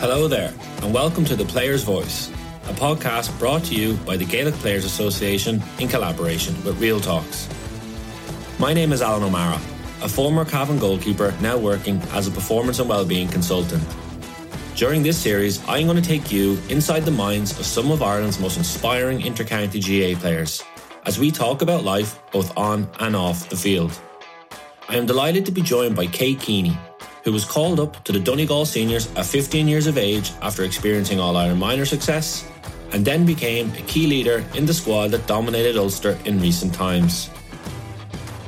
Hello there, and welcome to The Player's Voice, a podcast brought to you by the Gaelic Players Association in collaboration with Real Talks. My name is Alan O'Mara, a former Cavan goalkeeper now working as a performance and wellbeing consultant. During this series, I'm going to take you inside the minds of some of Ireland's most inspiring intercounty GA players as we talk about life both on and off the field. I am delighted to be joined by Kate Keaney, who was called up to the Donegal Seniors at 15 years of age after experiencing All Ireland minor success, and then became a key leader in the squad that dominated Ulster in recent times.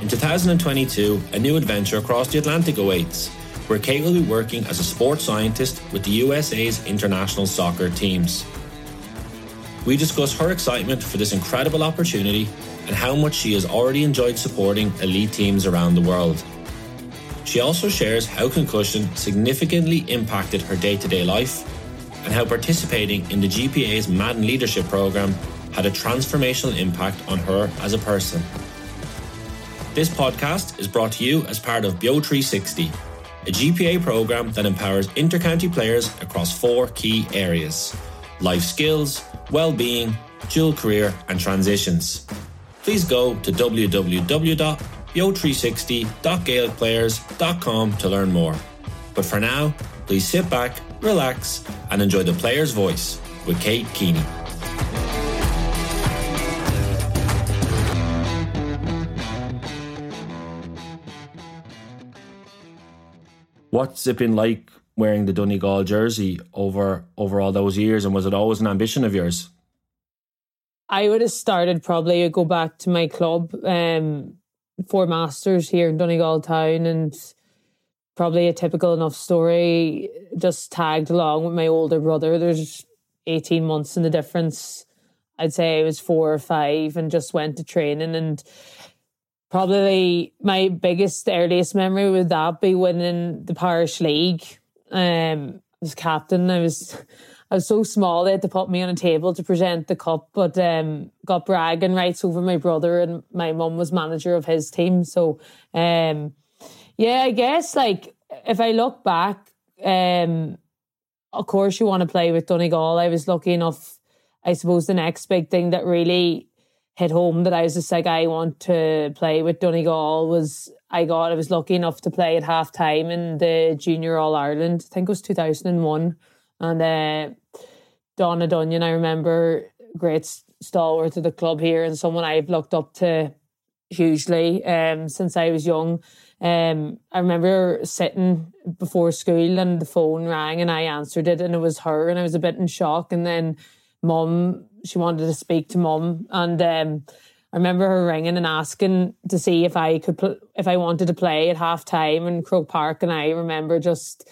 In 2022, a new adventure across the Atlantic awaits, where Kate will be working as a sports scientist with the USA's international soccer teams. We discuss her excitement for this incredible opportunity and how much she has already enjoyed supporting elite teams around the world. She also shares how concussion significantly impacted her day to day life and how participating in the GPA's Madden Leadership Programme had a transformational impact on her as a person. This podcast is brought to you as part of BEO 360, a GPA programme that empowers intercounty players across four key areas life skills, well-being, dual career and transitions. Please go to www.beo360.gaelicplayers.com to learn more. But for now, please sit back, relax and enjoy the player's voice with Kate Keaney. What's it been like wearing the Donegal jersey over over all those years, and was it always an ambition of yours? I would have started probably go back to my club, um, Four Masters here in Donegal town, and probably a typical enough story. Just tagged along with my older brother. There's eighteen months in the difference. I'd say I was four or five, and just went to training and probably my biggest earliest memory would that be winning the parish league um, I was captain. I was I was so small they had to put me on a table to present the cup, but um, got bragging rights over my brother, and my mum was manager of his team. So, um, yeah, I guess like if I look back, um, of course you want to play with Donegal. I was lucky enough. I suppose the next big thing that really hit home that I was just like I want to play with Donegal was I got I was lucky enough to play at half time in the Junior All Ireland. I think it was two thousand and uh, Donna Dunyan. I remember great stalwart of the club here and someone I've looked up to hugely um, since I was young. Um, I remember sitting before school and the phone rang and I answered it and it was her and I was a bit in shock and then mum she wanted to speak to mum and um, I remember her ringing and asking to see if I could pl- if I wanted to play at half time in Croke Park, and I remember just.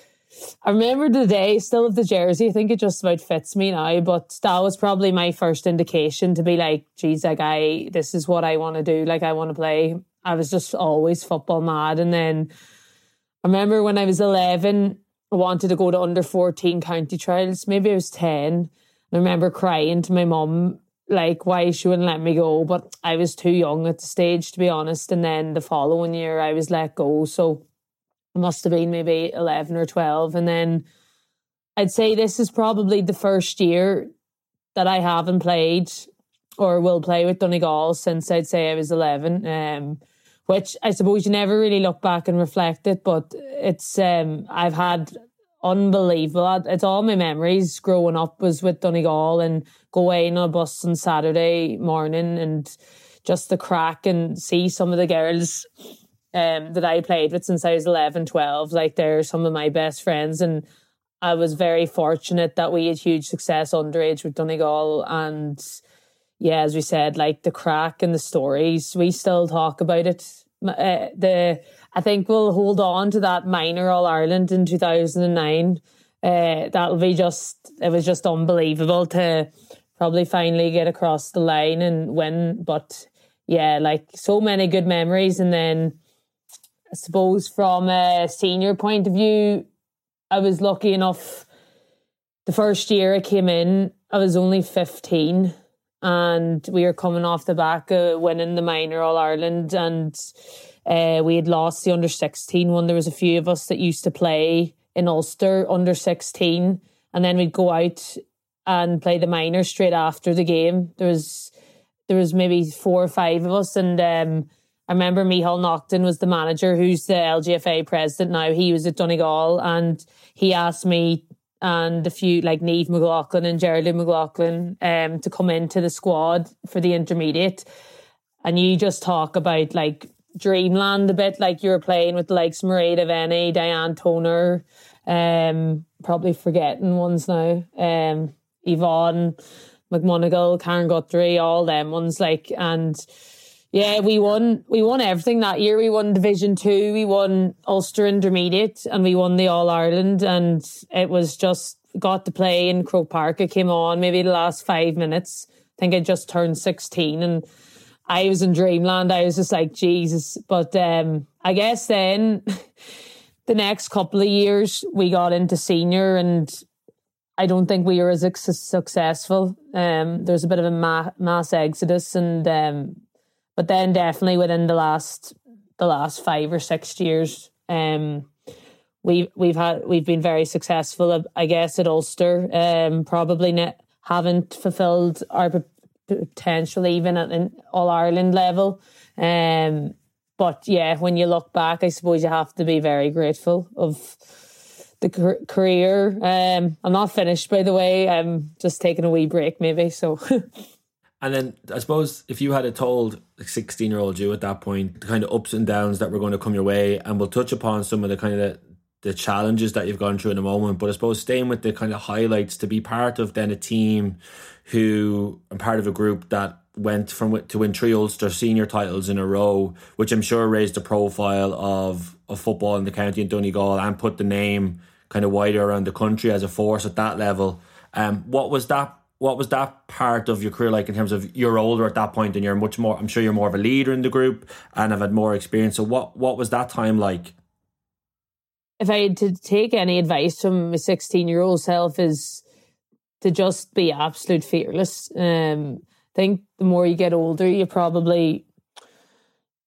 I remember the day still of the jersey. I think it just about fits me now, but that was probably my first indication to be like, geez, like I, this is what I want to do. Like I want to play. I was just always football mad. And then I remember when I was 11, I wanted to go to under 14 county trials. Maybe I was 10. I remember crying to my mum like why she wouldn't let me go. But I was too young at the stage, to be honest. And then the following year, I was let go. So it must have been maybe 11 or 12. And then I'd say this is probably the first year that I haven't played or will play with Donegal since I'd say I was 11. Um, which I suppose you never really look back and reflect it, but it's um, I've had unbelievable. It's all my memories growing up was with Donegal and going on a bus on Saturday morning and just the crack and see some of the girls um, that I played with since I was 11, 12. Like they're some of my best friends. And I was very fortunate that we had huge success underage with Donegal. And yeah, as we said, like the crack and the stories, we still talk about it. Uh, the I think we'll hold on to that minor All Ireland in 2009. Uh, that'll be just, it was just unbelievable to probably finally get across the line and win. But yeah, like so many good memories. And then I suppose from a senior point of view, I was lucky enough. The first year I came in, I was only 15 and we were coming off the back of winning the minor All Ireland and uh, we had lost the under 16 one. There was a few of us that used to play in Ulster under 16 and then we'd go out and play the minor straight after the game. There was there was maybe four or five of us, and um, I remember Micheál Naughton was the manager, who's the LGFA president now. He was at Donegal, and he asked me and a few like Niamh McLaughlin and Geraldine McLaughlin um, to come into the squad for the intermediate. And you just talk about like dreamland a bit, like you were playing with the likes Mairead Venny, Diane Toner, um, probably forgetting ones now. Um, Yvonne McMonagle, Karen Guthrie, all them ones like and yeah, we won we won everything that year. We won Division Two, we won Ulster Intermediate, and we won the All Ireland and it was just got to play in Croke Park. It came on maybe the last five minutes. I think I just turned sixteen and I was in dreamland. I was just like, Jesus. But um I guess then the next couple of years we got into senior and I don't think we were as successful. Um, there's a bit of a ma- mass exodus, and um, but then definitely within the last the last five or six years, um, we've we've had we've been very successful. I guess at Ulster, um, probably ne- haven't fulfilled our potential even at an All Ireland level. Um, but yeah, when you look back, I suppose you have to be very grateful of the career. Um, I'm not finished, by the way. I'm just taking a wee break, maybe. So. and then I suppose if you had told a 16 year old you at that point the kind of ups and downs that were going to come your way, and we'll touch upon some of the kind of the, the challenges that you've gone through in a moment. But I suppose staying with the kind of highlights to be part of then a team who and part of a group that went from to win three Ulster senior titles in a row, which I'm sure raised the profile of of football in the county in Donegal and put the name kind of wider around the country as a force at that level. Um, what was that? What was that part of your career like in terms of you're older at that point and you're much more? I'm sure you're more of a leader in the group and have had more experience. So what what was that time like? If I had to take any advice from my 16 year old self, is to just be absolute fearless. Um, I think the more you get older, you probably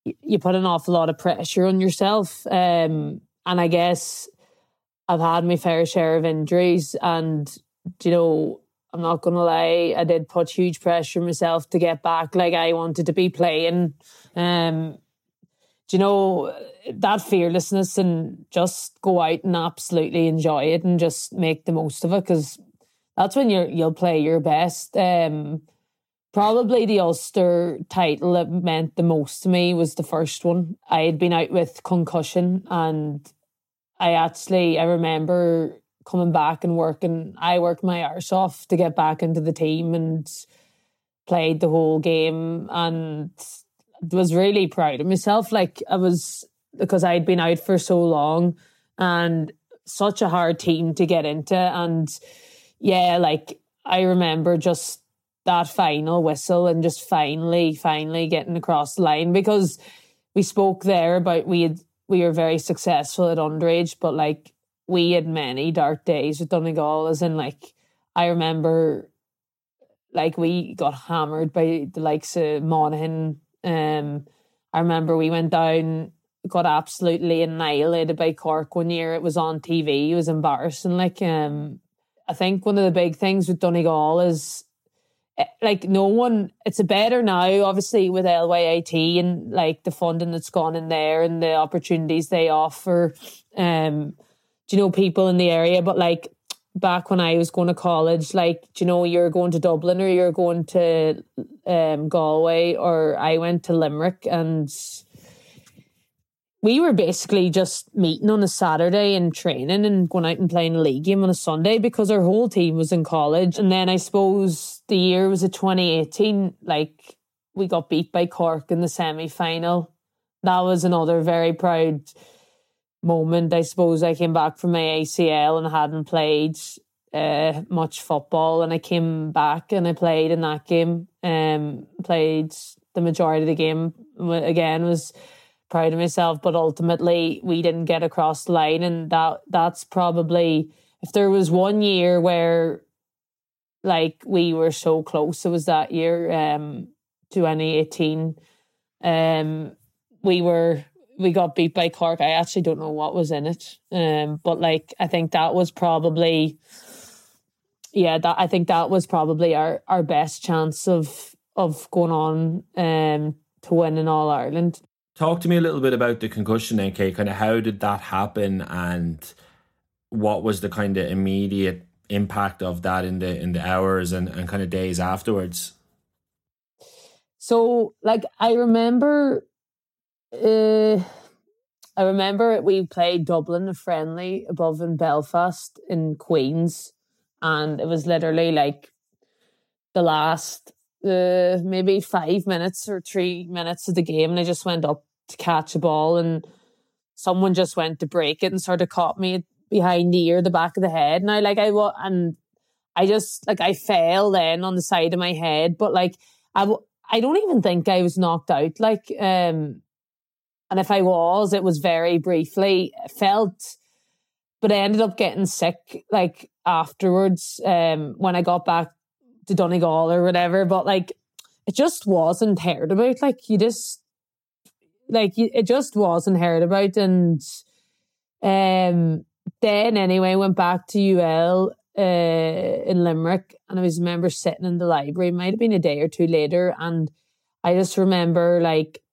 you put an awful lot of pressure on yourself. Um, and I guess I've had my fair share of injuries, and you know, I'm not gonna lie, I did put huge pressure on myself to get back. Like I wanted to be playing. Um, do you know that fearlessness and just go out and absolutely enjoy it and just make the most of it because that's when you're you'll play your best. Um, probably the Ulster title that meant the most to me was the first one. I had been out with concussion and I actually I remember coming back and working. I worked my arse off to get back into the team and played the whole game and was really proud of myself. Like I was because I'd been out for so long and such a hard team to get into. And yeah, like I remember just that final whistle and just finally, finally getting across the line because we spoke there about we had we were very successful at underage, but like we had many dark days with Donegal, as in like I remember like we got hammered by the likes of Monaghan. Um I remember we went down, got absolutely annihilated by Cork one year. It was on TV. It was embarrassing. Like um I think one of the big things with Donegal is Eh, like no one it's a better now obviously with LYIT and like the funding that's gone in there and the opportunities they offer um do you know people in the area but like back when I was going to college like do you know you're going to Dublin or you're going to um Galway or I went to Limerick and we were basically just meeting on a Saturday and training and going out and playing a league game on a Sunday because our whole team was in college. And then I suppose the year was a 2018, like we got beat by Cork in the semi final. That was another very proud moment. I suppose I came back from my ACL and hadn't played uh, much football, and I came back and I played in that game. Um, played the majority of the game. Again, was proud of myself, but ultimately we didn't get across the line, and that that's probably if there was one year where like we were so close, it was that year, um, 2018. Um, we were we got beat by Cork. I actually don't know what was in it, um, but like I think that was probably yeah, that I think that was probably our our best chance of of going on um to win in All Ireland. Talk to me a little bit about the concussion, then, NK. Kind of how did that happen, and what was the kind of immediate impact of that in the in the hours and, and kind of days afterwards? So, like, I remember, uh, I remember we played Dublin, a friendly above in Belfast in Queens, and it was literally like the last uh, maybe five minutes or three minutes of the game, and I just went up to catch a ball, and someone just went to break it and sort of caught me behind the ear, the back of the head, and I like I was and I just like I fell then on the side of my head, but like I I don't even think I was knocked out, like um, and if I was, it was very briefly. felt, but I ended up getting sick like afterwards um when I got back to Donegal or whatever, but like it just wasn't heard about. Like you just like it just wasn't heard about, and um, then anyway went back to UL uh, in Limerick, and I was remember sitting in the library. Might have been a day or two later, and I just remember like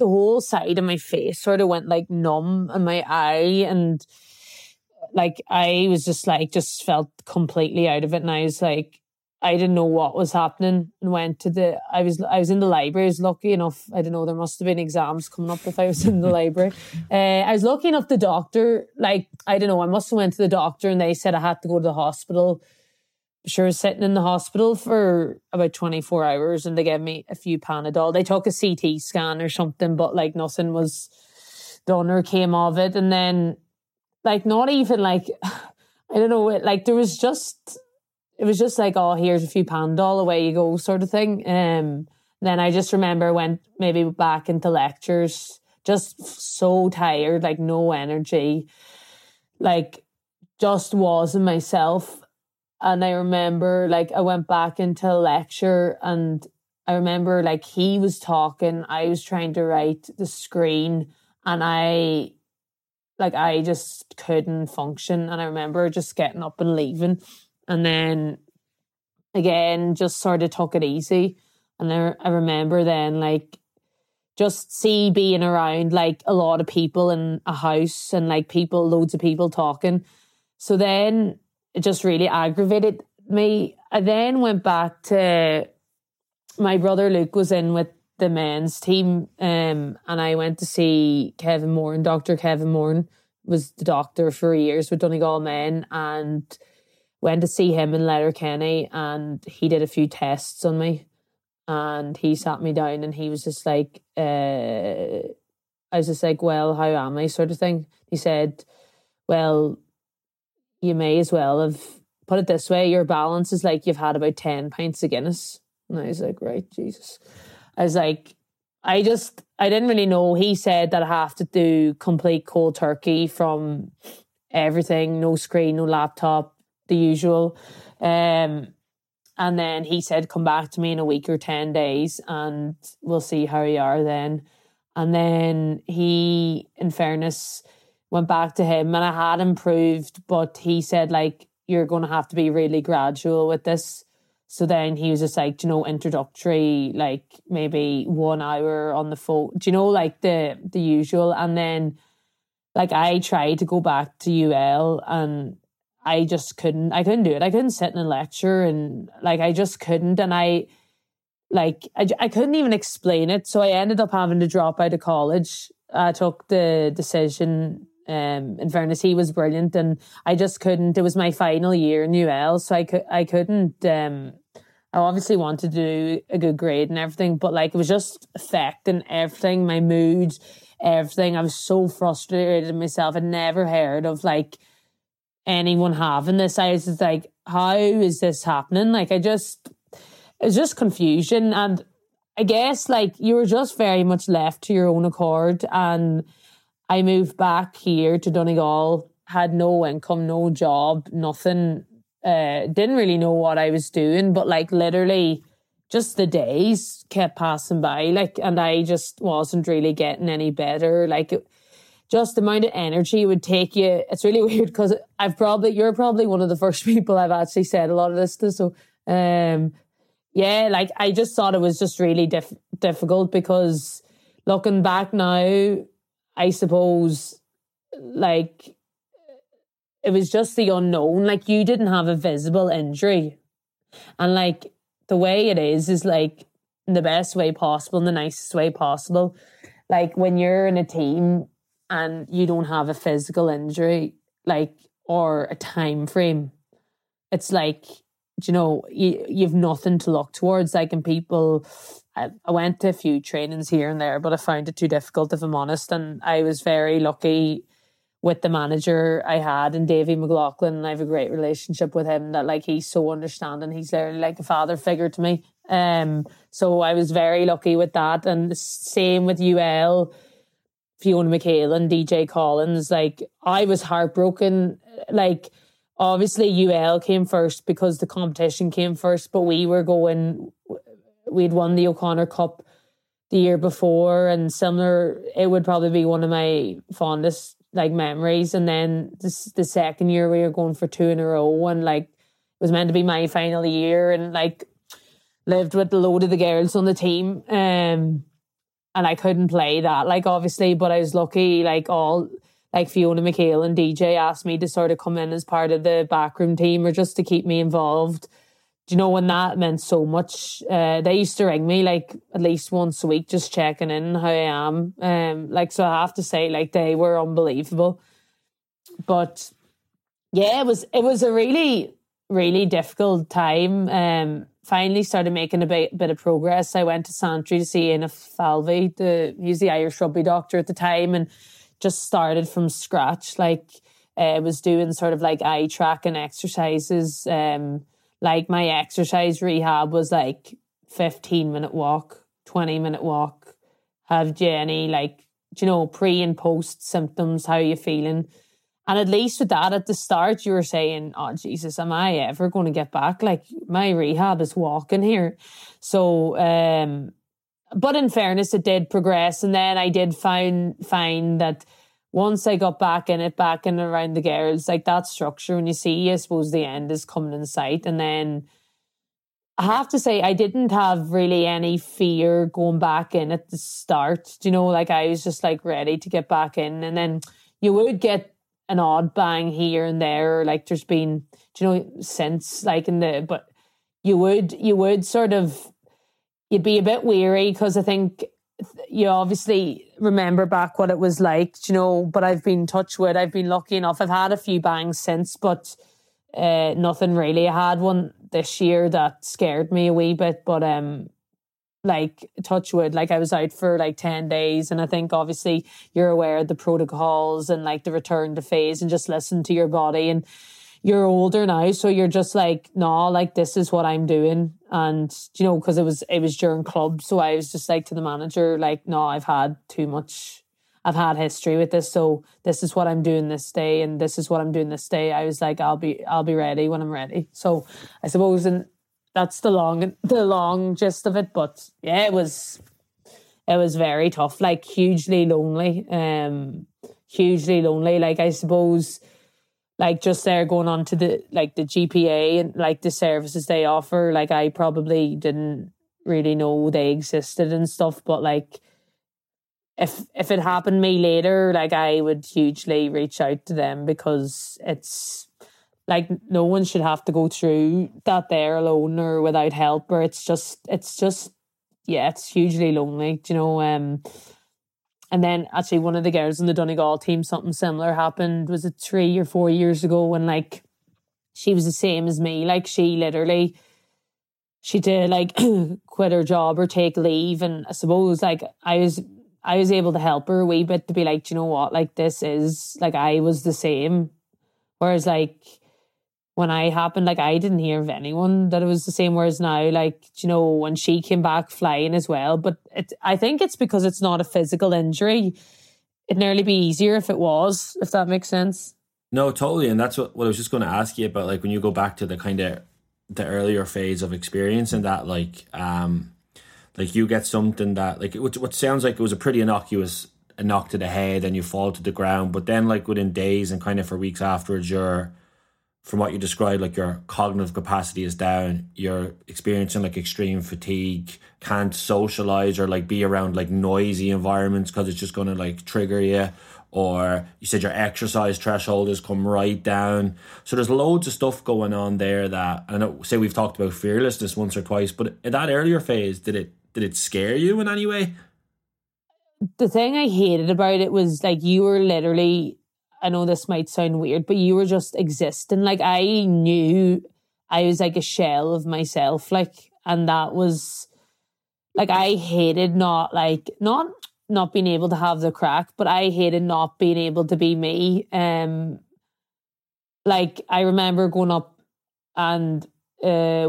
the whole side of my face sort of went like numb, and my eye and like I was just like just felt completely out of it, and I was like I didn't know what was happening and went to the I was I was in the library. I was lucky enough. I don't know, there must have been exams coming up if I was in the library. Uh, I was lucky enough the doctor, like, I don't know, I must have went to the doctor and they said I had to go to the hospital. Sure, was sitting in the hospital for about 24 hours and they gave me a few Panadol. They took a CT scan or something, but like nothing was done or came of it. And then like not even like I don't know, like there was just it was just like, oh, here's a few Panadol, away you go, sort of thing. Um, then I just remember went maybe back into lectures, just so tired, like no energy, like just wasn't myself. And I remember like I went back into a lecture and I remember like he was talking, I was trying to write the screen and I like I just couldn't function. And I remember just getting up and leaving. And then again, just sort of took it easy. And I, I remember then, like, just see being around like a lot of people in a house and like people, loads of people talking. So then it just really aggravated me. I then went back to my brother Luke was in with the men's team, um, and I went to see Kevin Moore and Dr. Kevin Moore was the doctor for years with Donegal men and went to see him in Letterkenny and he did a few tests on me and he sat me down and he was just like uh, I was just like well how am I sort of thing he said well you may as well have put it this way your balance is like you've had about 10 pints of Guinness and I was like right Jesus I was like I just I didn't really know he said that I have to do complete cold turkey from everything no screen no laptop the usual. Um, and then he said, come back to me in a week or 10 days and we'll see how you are then. And then he, in fairness, went back to him and I had improved, but he said, like, you're going to have to be really gradual with this. So then he was just like, you know, introductory, like maybe one hour on the phone, do you know, like the the usual. And then, like, I tried to go back to UL and I just couldn't, I couldn't do it. I couldn't sit in a lecture and like, I just couldn't. And I, like, I, I couldn't even explain it. So I ended up having to drop out of college. I took the decision. Um, in fairness, he was brilliant, and I just couldn't. It was my final year in UL, so I could, I couldn't. Um, I obviously wanted to do a good grade and everything, but like it was just affecting everything, my mood, everything. I was so frustrated myself. I'd never heard of like anyone having this. I was just like, how is this happening? Like, I just, it's just confusion. And I guess like you were just very much left to your own accord. And I moved back here to Donegal, had no income, no job, nothing. Uh, didn't really know what I was doing, but like literally just the days kept passing by. Like, and I just wasn't really getting any better. Like, it, just the amount of energy it would take you. It's really weird because I've probably you're probably one of the first people I've actually said a lot of this to. So um yeah, like I just thought it was just really diff- difficult because looking back now, I suppose like it was just the unknown. Like you didn't have a visible injury. And like the way it is is like the best way possible, the nicest way possible. Like when you're in a team and you don't have a physical injury, like or a time frame, it's like you know you you've nothing to look towards. Like in people, I, I went to a few trainings here and there, but I found it too difficult if I'm honest. And I was very lucky with the manager I had and Davy McLaughlin. I have a great relationship with him that like he's so understanding. He's literally like a father figure to me. Um, so I was very lucky with that. And the same with UL, Fiona McHale and DJ Collins. Like I was heartbroken. Like obviously UL came first because the competition came first, but we were going. We'd won the O'Connor Cup the year before, and similar. It would probably be one of my fondest like memories. And then this the second year we were going for two in a row, and like it was meant to be my final year, and like lived with a load of the girls on the team. Um, and I couldn't play that, like obviously, but I was lucky. Like all, like Fiona McHale and DJ asked me to sort of come in as part of the backroom team or just to keep me involved. You know when that meant so much? Uh, they used to ring me like at least once a week, just checking in how I am. Um, like so, I have to say, like they were unbelievable. But yeah, it was it was a really really difficult time. Um, finally started making a bit, bit of progress. I went to Santry to see Éanna Falvey, the he's the Irish rugby doctor at the time, and just started from scratch. Like uh, was doing sort of like eye tracking exercises. Um, like my exercise rehab was like fifteen minute walk, twenty minute walk. Have any like you know pre and post symptoms? How you feeling? And at least with that at the start, you were saying, Oh, Jesus, am I ever going to get back? Like my rehab is walking here. So, um, but in fairness, it did progress. And then I did find, find that once I got back in it, back in around the girls, like that structure, when you see, I suppose the end is coming in sight. And then I have to say, I didn't have really any fear going back in at the start. Do you know, like I was just like ready to get back in. And then you would get an odd bang here and there. Like there's been, do you know, since like in the, but you would, you would sort of, you'd be a bit weary because I think you obviously remember back what it was like, you know, but I've been touched with, I've been lucky enough. I've had a few bangs since, but uh, nothing really. I had one this year that scared me a wee bit, but um, like touch wood like i was out for like 10 days and i think obviously you're aware of the protocols and like the return to phase and just listen to your body and you're older now so you're just like no like this is what i'm doing and you know because it was it was during club so i was just like to the manager like no i've had too much i've had history with this so this is what i'm doing this day and this is what i'm doing this day i was like i'll be i'll be ready when i'm ready so i suppose and that's the long the long gist of it. But yeah, it was it was very tough, like hugely lonely. Um hugely lonely. Like I suppose like just there going on to the like the GPA and like the services they offer, like I probably didn't really know they existed and stuff, but like if if it happened me later, like I would hugely reach out to them because it's like no one should have to go through that there alone or without help or it's just it's just yeah it's hugely lonely Do you know um and then actually one of the girls in the Donegal team something similar happened. Was it three or four years ago when like she was the same as me? Like she literally she did like quit her job or take leave. And I suppose like I was I was able to help her a wee bit to be like, you know what, like this is like I was the same. Whereas like when I happened, like I didn't hear of anyone that it was the same. Whereas now, like you know, when she came back flying as well, but it, I think it's because it's not a physical injury. It'd nearly be easier if it was, if that makes sense. No, totally, and that's what, what I was just going to ask you about. Like when you go back to the kind of the earlier phase of experience and that, like, um, like you get something that like what what sounds like it was a pretty innocuous a knock to the head and you fall to the ground. But then, like within days and kind of for weeks afterwards, you're from what you described, like your cognitive capacity is down, you're experiencing like extreme fatigue, can't socialize or like be around like noisy environments because it's just going to like trigger you. Or you said your exercise threshold has come right down. So there's loads of stuff going on there that I know. Say we've talked about fearlessness once or twice, but in that earlier phase, did it did it scare you in any way? The thing I hated about it was like you were literally I know this might sound weird, but you were just existing. Like I knew I was like a shell of myself, like, and that was like I hated not like not not being able to have the crack, but I hated not being able to be me. Um, like I remember going up and uh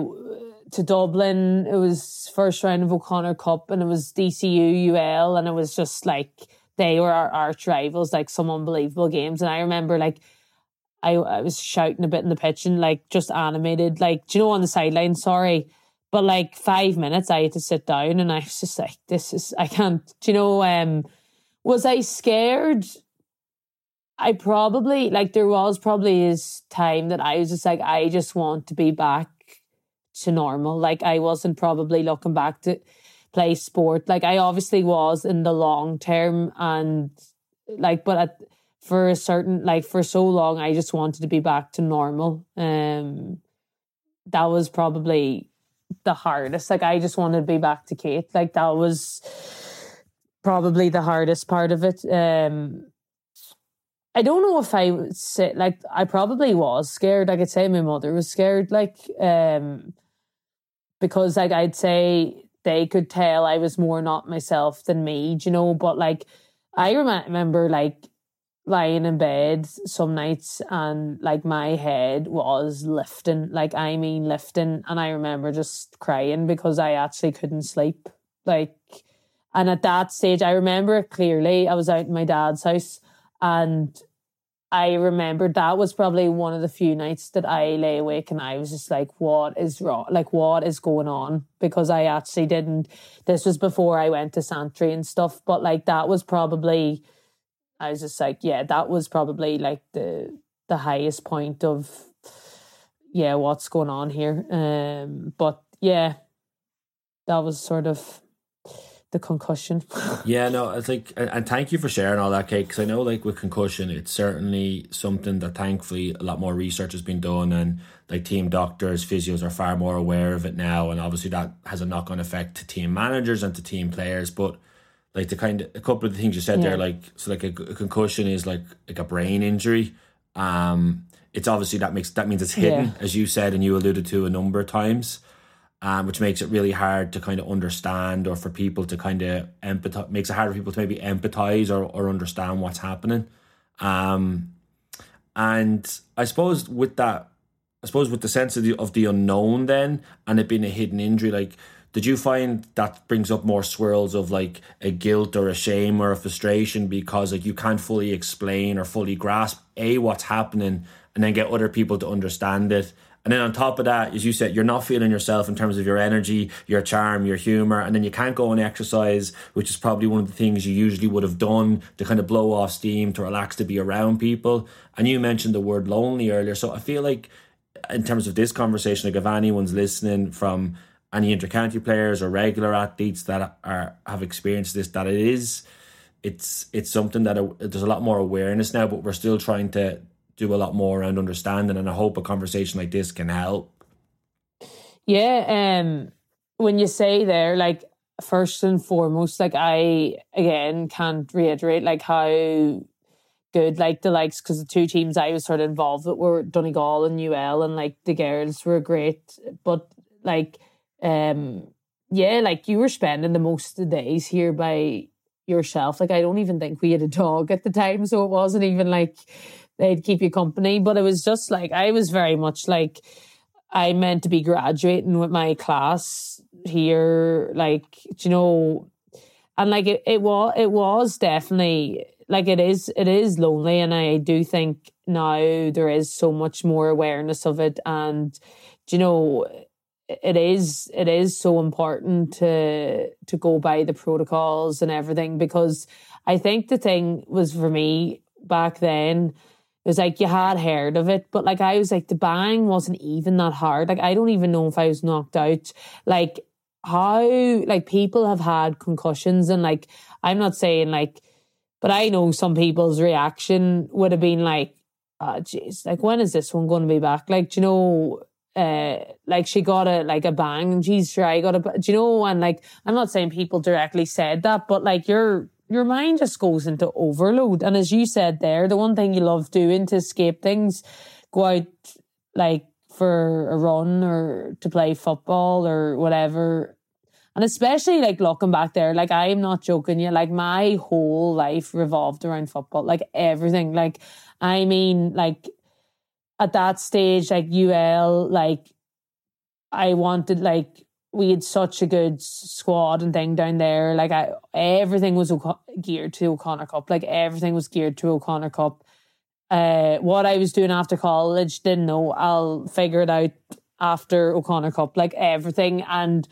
to Dublin. It was first round of O'Connor Cup, and it was DCU UL, and it was just like they were our arch rivals, like some unbelievable games. And I remember like I, I was shouting a bit in the pitch and like just animated, like, do you know, on the sideline, sorry. But like five minutes I had to sit down and I was just like, this is I can't do you know, um was I scared? I probably like there was probably this time that I was just like, I just want to be back to normal. Like I wasn't probably looking back to play sport. Like I obviously was in the long term and like but at, for a certain like for so long I just wanted to be back to normal. Um that was probably the hardest. Like I just wanted to be back to Kate. Like that was probably the hardest part of it. Um I don't know if I would say like I probably was scared. I could say my mother was scared, like um because like I'd say they could tell I was more not myself than me, you know. But like, I remember like lying in bed some nights and like my head was lifting, like I mean lifting, and I remember just crying because I actually couldn't sleep. Like, and at that stage, I remember it clearly. I was out in my dad's house and I remember that was probably one of the few nights that I lay awake and I was just like, what is wrong? Like, what is going on? Because I actually didn't, this was before I went to Santry and stuff, but like that was probably, I was just like, yeah, that was probably like the, the highest point of, yeah, what's going on here. Um, but yeah, that was sort of the concussion. yeah, no, I think, and thank you for sharing all that, Kate, because I know, like with concussion, it's certainly something that thankfully a lot more research has been done, and like team doctors, physios are far more aware of it now, and obviously that has a knock on effect to team managers and to team players. But like the kind of a couple of the things you said yeah. there, like so, like a, a, concussion is like like a brain injury. Um, it's obviously that makes that means it's hidden, yeah. as you said, and you alluded to a number of times um, which makes it really hard to kind of understand or for people to kind of empathize, makes it hard for people to maybe empathize or, or understand what's happening. Um, and I suppose with that, I suppose with the sense of the, of the unknown then and it being a hidden injury, like, did you find that brings up more swirls of like a guilt or a shame or a frustration because like you can't fully explain or fully grasp a what's happening and then get other people to understand it and then on top of that, as you said, you're not feeling yourself in terms of your energy, your charm, your humor. And then you can't go and exercise, which is probably one of the things you usually would have done to kind of blow off steam, to relax, to be around people. And you mentioned the word lonely earlier. So I feel like in terms of this conversation, like if anyone's listening from any intercounty players or regular athletes that are have experienced this, that it is it's it's something that there's a lot more awareness now, but we're still trying to do a lot more around understanding. And I hope a conversation like this can help. Yeah. Um, when you say there, like, first and foremost, like, I, again, can't reiterate, like, how good like the likes because the two teams I was sort of involved with were Donegal and UL and like the girls were great but like um yeah like you were spending the most of the days here by yourself like I don't even think we had a dog at the time so it wasn't even like they'd keep you company. But it was just like I was very much like I meant to be graduating with my class here, like you know, and like it, it was it was definitely like it is it is lonely, and I do think now there is so much more awareness of it, and you know it is it is so important to to go by the protocols and everything because I think the thing was for me back then, it was like you had heard of it, but like I was like the bang wasn't even that hard. Like I don't even know if I was knocked out. Like how like people have had concussions and like I'm not saying like but I know some people's reaction would have been like, oh jeez, like when is this one going to be back? Like, you know, uh, like she got a like a bang. Geez, sure, I got a. Do you know? And like, I'm not saying people directly said that, but like your your mind just goes into overload. And as you said there, the one thing you love doing to escape things, go out like for a run or to play football or whatever. And especially like looking back there, like I'm not joking you, like my whole life revolved around football, like everything. Like, I mean, like at that stage, like UL, like I wanted like we had such a good squad and thing down there. Like I, everything was geared to O'Connor Cup. Like everything was geared to O'Connor Cup. Uh, what I was doing after college, didn't know. I'll figure it out after O'Connor Cup. Like everything, and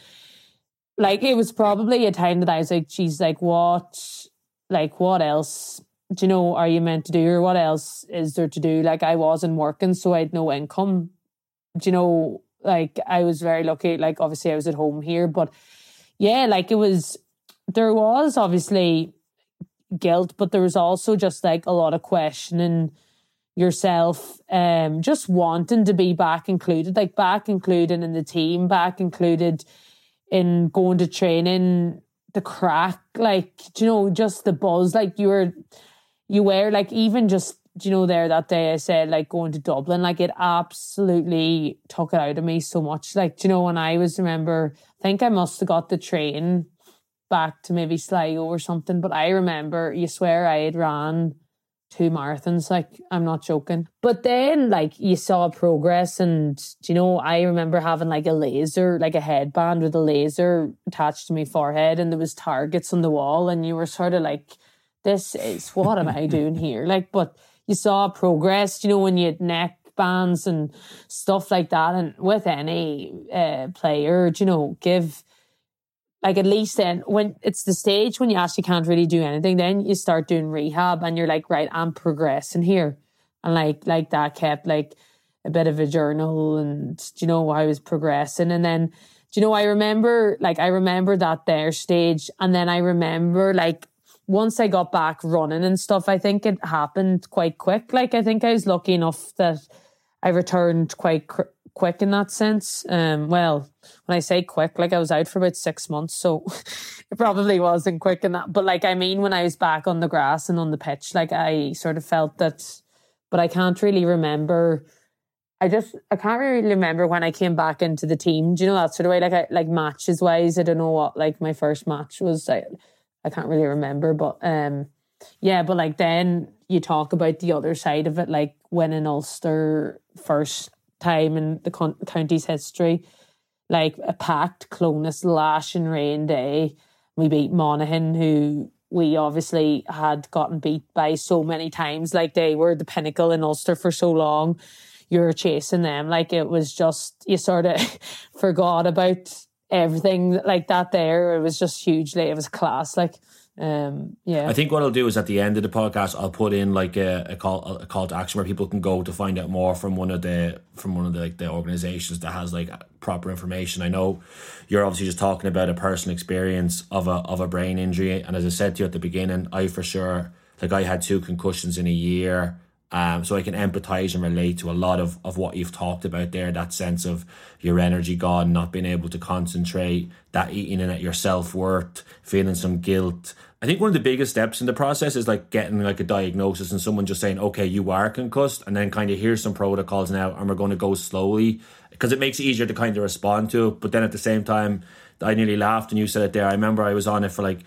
like it was probably a time that I was like, "She's like, what? Like what else?" do you know, are you meant to do or what else is there to do? Like I wasn't working, so I had no income. Do you know, like I was very lucky. Like obviously I was at home here, but yeah, like it was there was obviously guilt, but there was also just like a lot of questioning yourself, um, just wanting to be back included, like back included in the team, back included in going to training, the crack, like, you know, just the buzz, like you were you were like even just you know there that day I said like going to Dublin like it absolutely took it out of me so much like do you know when I was remember I think I must have got the train back to maybe Sligo or something but I remember you swear I had ran two marathons like I'm not joking but then like you saw progress and do you know I remember having like a laser like a headband with a laser attached to my forehead and there was targets on the wall and you were sort of like this is what am I doing here? Like, but you saw progress, you know, when you had neck bands and stuff like that. And with any uh, player, you know, give like at least then when it's the stage when you actually can't really do anything, then you start doing rehab and you're like, right, I'm progressing here. And like like that kept like a bit of a journal and you know I was progressing and then do you know I remember like I remember that there stage and then I remember like once I got back running and stuff, I think it happened quite quick. Like I think I was lucky enough that I returned quite cr- quick in that sense. Um, well, when I say quick, like I was out for about six months, so it probably wasn't quick in that. But like I mean, when I was back on the grass and on the pitch, like I sort of felt that. But I can't really remember. I just I can't really remember when I came back into the team. Do you know that sort of way? Like I like matches wise, I don't know what like my first match was. I, I can't really remember, but um, yeah, but like then you talk about the other side of it, like winning Ulster first time in the con- county's history, like a packed Clones lash and rain day. We beat Monaghan, who we obviously had gotten beat by so many times. Like they were the pinnacle in Ulster for so long. You're chasing them. Like it was just, you sort of forgot about everything like that there. It was just hugely, it was class. Like, um, yeah. I think what I'll do is at the end of the podcast, I'll put in like a, a call a call to action where people can go to find out more from one of the from one of the like the organizations that has like proper information. I know you're obviously just talking about a personal experience of a of a brain injury, and as I said to you at the beginning, I for sure like I had two concussions in a year. Um, so I can empathize and relate to a lot of, of what you've talked about there. That sense of your energy gone, not being able to concentrate, that eating in at your self worth, feeling some guilt. I think one of the biggest steps in the process is like getting like a diagnosis and someone just saying, okay, you are concussed, and then kind of here's some protocols now, and we're going to go slowly because it makes it easier to kind of respond to. But then at the same time, I nearly laughed and you said it there. I remember I was on it for like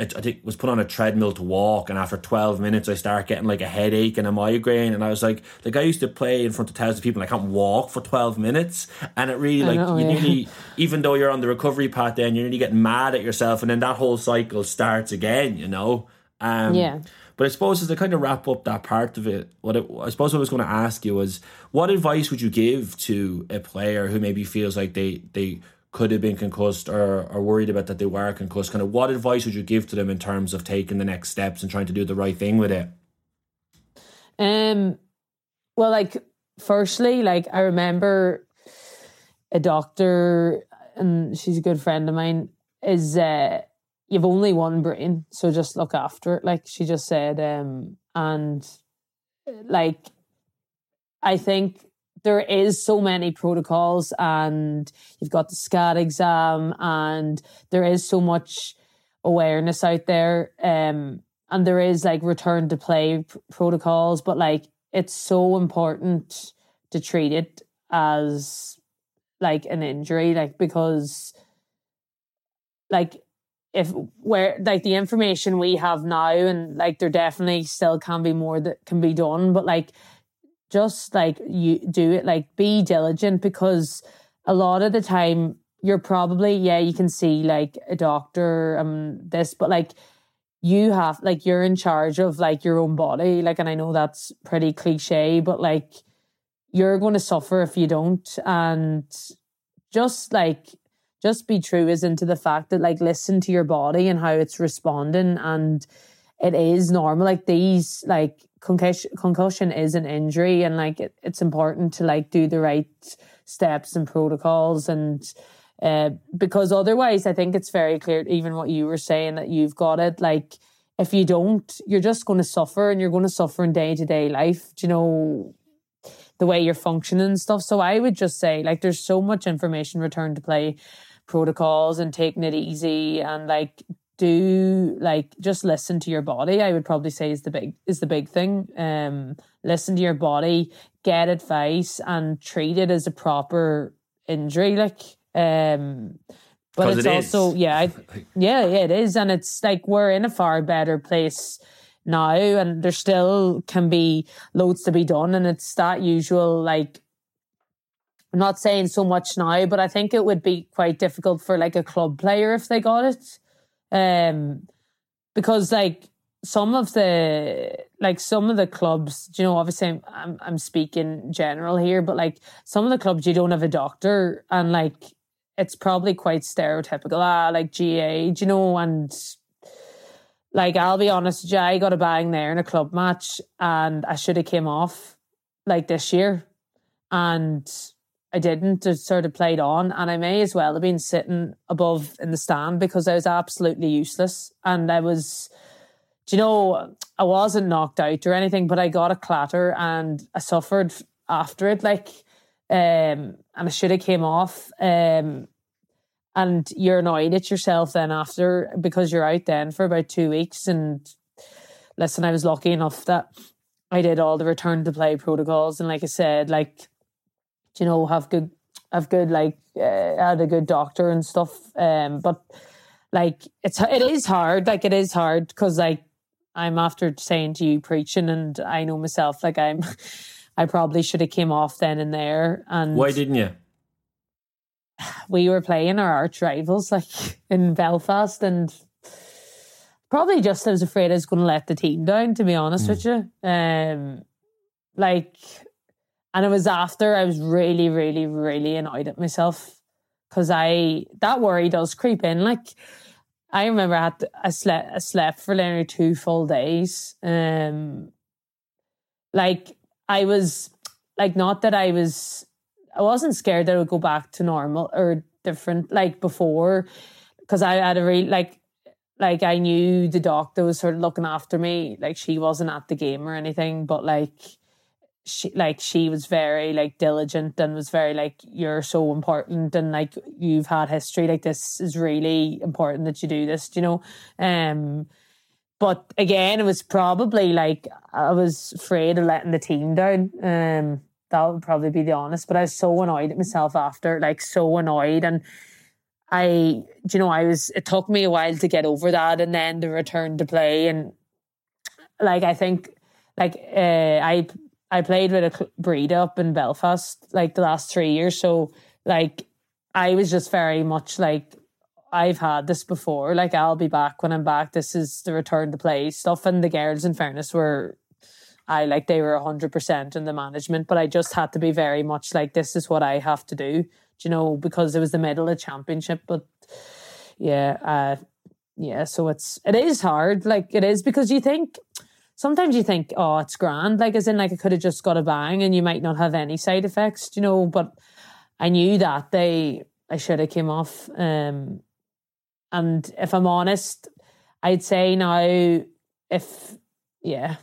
I, I think was put on a treadmill to walk, and after twelve minutes, I start getting like a headache and a migraine, and I was like, like I used to play in front of thousands of people, and I can't walk for twelve minutes, and it really like know, you yeah. nearly, even though you're on the recovery path, then you're nearly getting mad at yourself, and then that whole cycle starts again, you know. Um, yeah. But I suppose as to kind of wrap up that part of it, what it, I suppose what I was going to ask you was, what advice would you give to a player who maybe feels like they they could have been concussed or are worried about that they were concussed, kind of what advice would you give to them in terms of taking the next steps and trying to do the right thing with it? Um, well, like firstly, like I remember a doctor, and she's a good friend of mine. Is uh, you've only one brain, so just look after it. Like she just said, um, and like I think there is so many protocols and you've got the SCAT exam and there is so much awareness out there um and there is like return to play protocols but like it's so important to treat it as like an injury like because like if where like the information we have now and like there definitely still can be more that can be done but like just like you do it like be diligent because a lot of the time you're probably yeah you can see like a doctor um this but like you have like you're in charge of like your own body like and i know that's pretty cliche but like you're going to suffer if you don't and just like just be true as into the fact that like listen to your body and how it's responding and it is normal like these like concussion concussion is an injury and like it, it's important to like do the right steps and protocols and uh, because otherwise i think it's very clear even what you were saying that you've got it like if you don't you're just going to suffer and you're going to suffer in day-to-day life do you know the way you're functioning and stuff. So i would just say like there's so much information return to play protocols and taking it easy and like do like just listen to your body i would probably say is the big is the big thing um listen to your body get advice and treat it as a proper injury like um but it's it also is. yeah I, yeah yeah it is and it's like we're in a far better place now and there still can be loads to be done and it's that usual like I'm not saying so much now, but I think it would be quite difficult for like a club player if they got it. Um because like some of the like some of the clubs, you know, obviously I'm, I'm I'm speaking general here, but like some of the clubs you don't have a doctor and like it's probably quite stereotypical. Ah, like GAA, you know, and like I'll be honest, I got a bang there in a club match and I should have came off like this year. And I didn't. It sort of played on, and I may as well have been sitting above in the stand because I was absolutely useless. And I was, do you know, I wasn't knocked out or anything, but I got a clatter and I suffered after it. Like, um, and I should have came off. Um, and you're annoyed at yourself then after because you're out then for about two weeks. And listen, I was lucky enough that I did all the return to play protocols, and like I said, like you know have good have good like uh, had a good doctor and stuff um but like it's it is hard like it is hard because like i'm after saying to you preaching and i know myself like i'm i probably should have came off then and there and Why didn't you? we were playing our arch rivals like in belfast and probably just i was afraid i was going to let the team down to be honest with you um like and it was after I was really, really, really annoyed at myself because I that worry does creep in. Like I remember I had to, I slept I slept for literally two full days. Um, like I was like not that I was I wasn't scared that it would go back to normal or different like before because I had a really like like I knew the doctor was sort of looking after me. Like she wasn't at the game or anything, but like she like she was very like diligent and was very like you're so important and like you've had history. Like this is really important that you do this you know? Um but again it was probably like i was afraid of letting the team down. Um that would probably be the honest but i was so annoyed at myself after like so annoyed. And i you know i was it took me a while to get over that and then the return to play. And like i think like uh, i I played with a breed up in Belfast like the last three years. So like I was just very much like I've had this before. Like I'll be back when I'm back. This is the return to play stuff. And the girls, in fairness, were I like they were hundred percent in the management, but I just had to be very much like this is what I have to do. you know, because it was the middle of championship. But yeah, uh, yeah. So it's it is hard, like it is because you think sometimes you think, oh, it's grand, like as in like I could have just got a bang and you might not have any side effects, you know. But I knew that they I should have came off. Um, and if I'm honest, I'd say now if yeah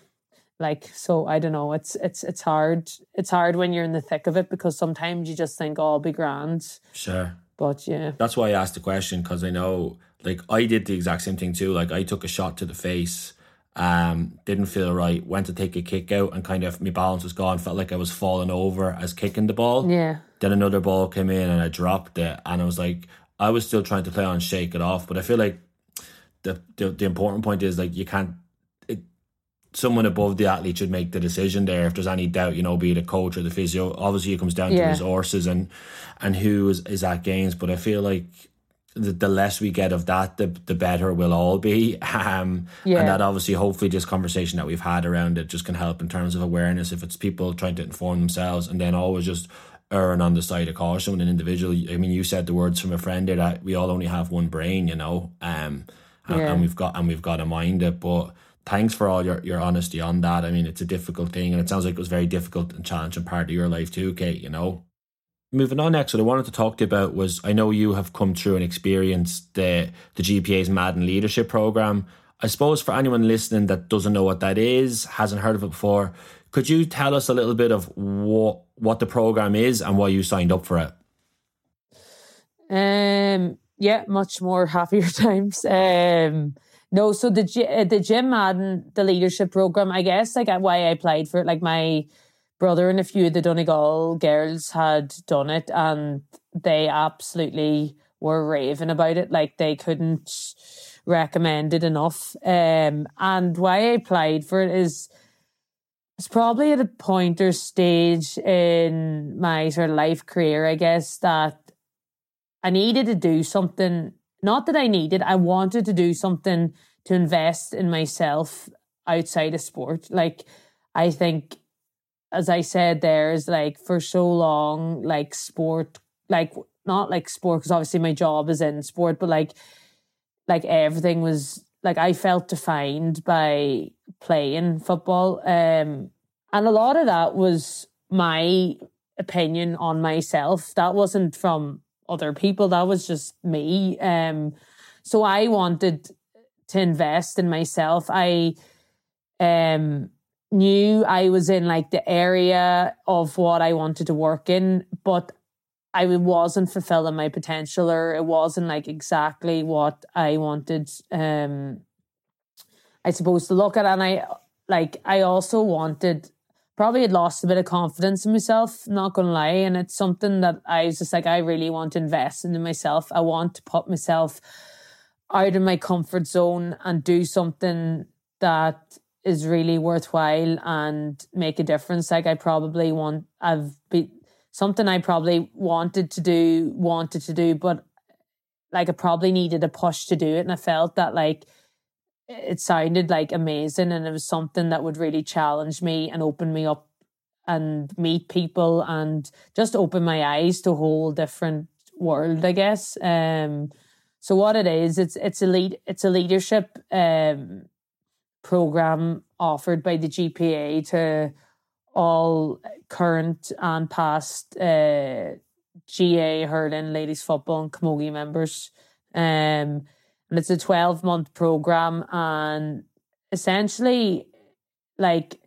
like so i don't know it's it's it's hard it's hard when you're in the thick of it because sometimes you just think oh i'll be grand sure but yeah that's why i asked the question because i know like i did the exact same thing too like i took a shot to the face um didn't feel right. Went to take a kick out and kind of my balance was gone. Felt like i was falling over as kicking the ball. Yeah. Then another ball came in and i dropped it. And i was like i was still trying to play on shake it off but i feel like the, the, the important point is like you can't someone above the athlete should make the decision there. If there's any doubt you know be it a coach or the physio obviously it comes down yeah. to resources and and who is, is at games. but i feel like the, the less we get of that the the better we'll all be um yeah. and that obviously hopefully this conversation that we've had around it just can help in terms of awareness if it's people trying to inform themselves and then always just erring on the side of caution with an individual i mean you said the words from a friend there that we all only have one brain you know um and, yeah. and we've got and we've got to mind it but thanks for all your, your honesty on that. I mean, it's a difficult thing, and it sounds like it was very difficult and challenging part of your life too, Kate. You know. Moving on next, what I wanted to talk to you about was I know you have come through and experienced the the GPA's Madden Leadership Program. I suppose for anyone listening that doesn't know what that is, hasn't heard of it before, could you tell us a little bit of what what the program is and why you signed up for it? Um. Yeah, much more happier times. Um no, so the uh, the Jim Madden the leadership program, I guess like why I applied for it. Like my brother and a few of the Donegal girls had done it, and they absolutely were raving about it. Like they couldn't recommend it enough. Um, and why I applied for it is it's probably at a point or stage in my sort of life career, I guess, that I needed to do something not that I needed, I wanted to do something to invest in myself outside of sport. Like, I think, as I said, there's like for so long, like sport, like not like sport, because obviously my job is in sport, but like, like everything was like I felt defined by playing football. Um, and a lot of that was my opinion on myself. That wasn't from other people. That was just me. Um, so I wanted to invest in myself. I um, knew I was in like the area of what I wanted to work in, but I wasn't fulfilling my potential or it wasn't like exactly what I wanted um I suppose to look at and I like I also wanted probably had lost a bit of confidence in myself, not gonna lie. And it's something that I was just like, I really want to invest into myself. I want to put myself out of my comfort zone and do something that is really worthwhile and make a difference. Like I probably want I've been something I probably wanted to do, wanted to do, but like I probably needed a push to do it. And I felt that like it sounded like amazing and it was something that would really challenge me and open me up and meet people and just open my eyes to a whole different world i guess um so what it is it's it's a lead it's a leadership um program offered by the gpa to all current and past uh GAA hurling ladies football and camogie members. Um and it's a 12 month program and essentially like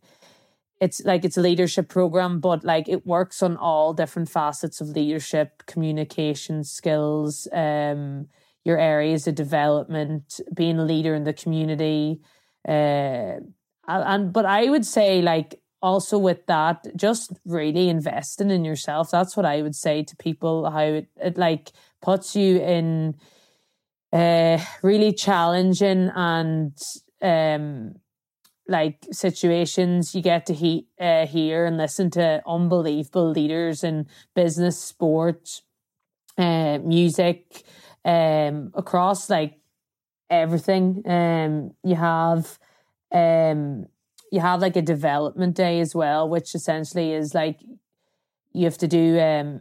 it's like it's a leadership program but like it works on all different facets of leadership communication skills um your areas of development being a leader in the community uh and but i would say like also with that just really investing in yourself. That's what i would say to people how it, it like puts you in uh, really challenging and um, like situations. You get to he- uh, hear and listen to unbelievable leaders in business, sport, uh, music, um, across like everything. Um, you have um, you have like a development day as well, which essentially is like you have to do um,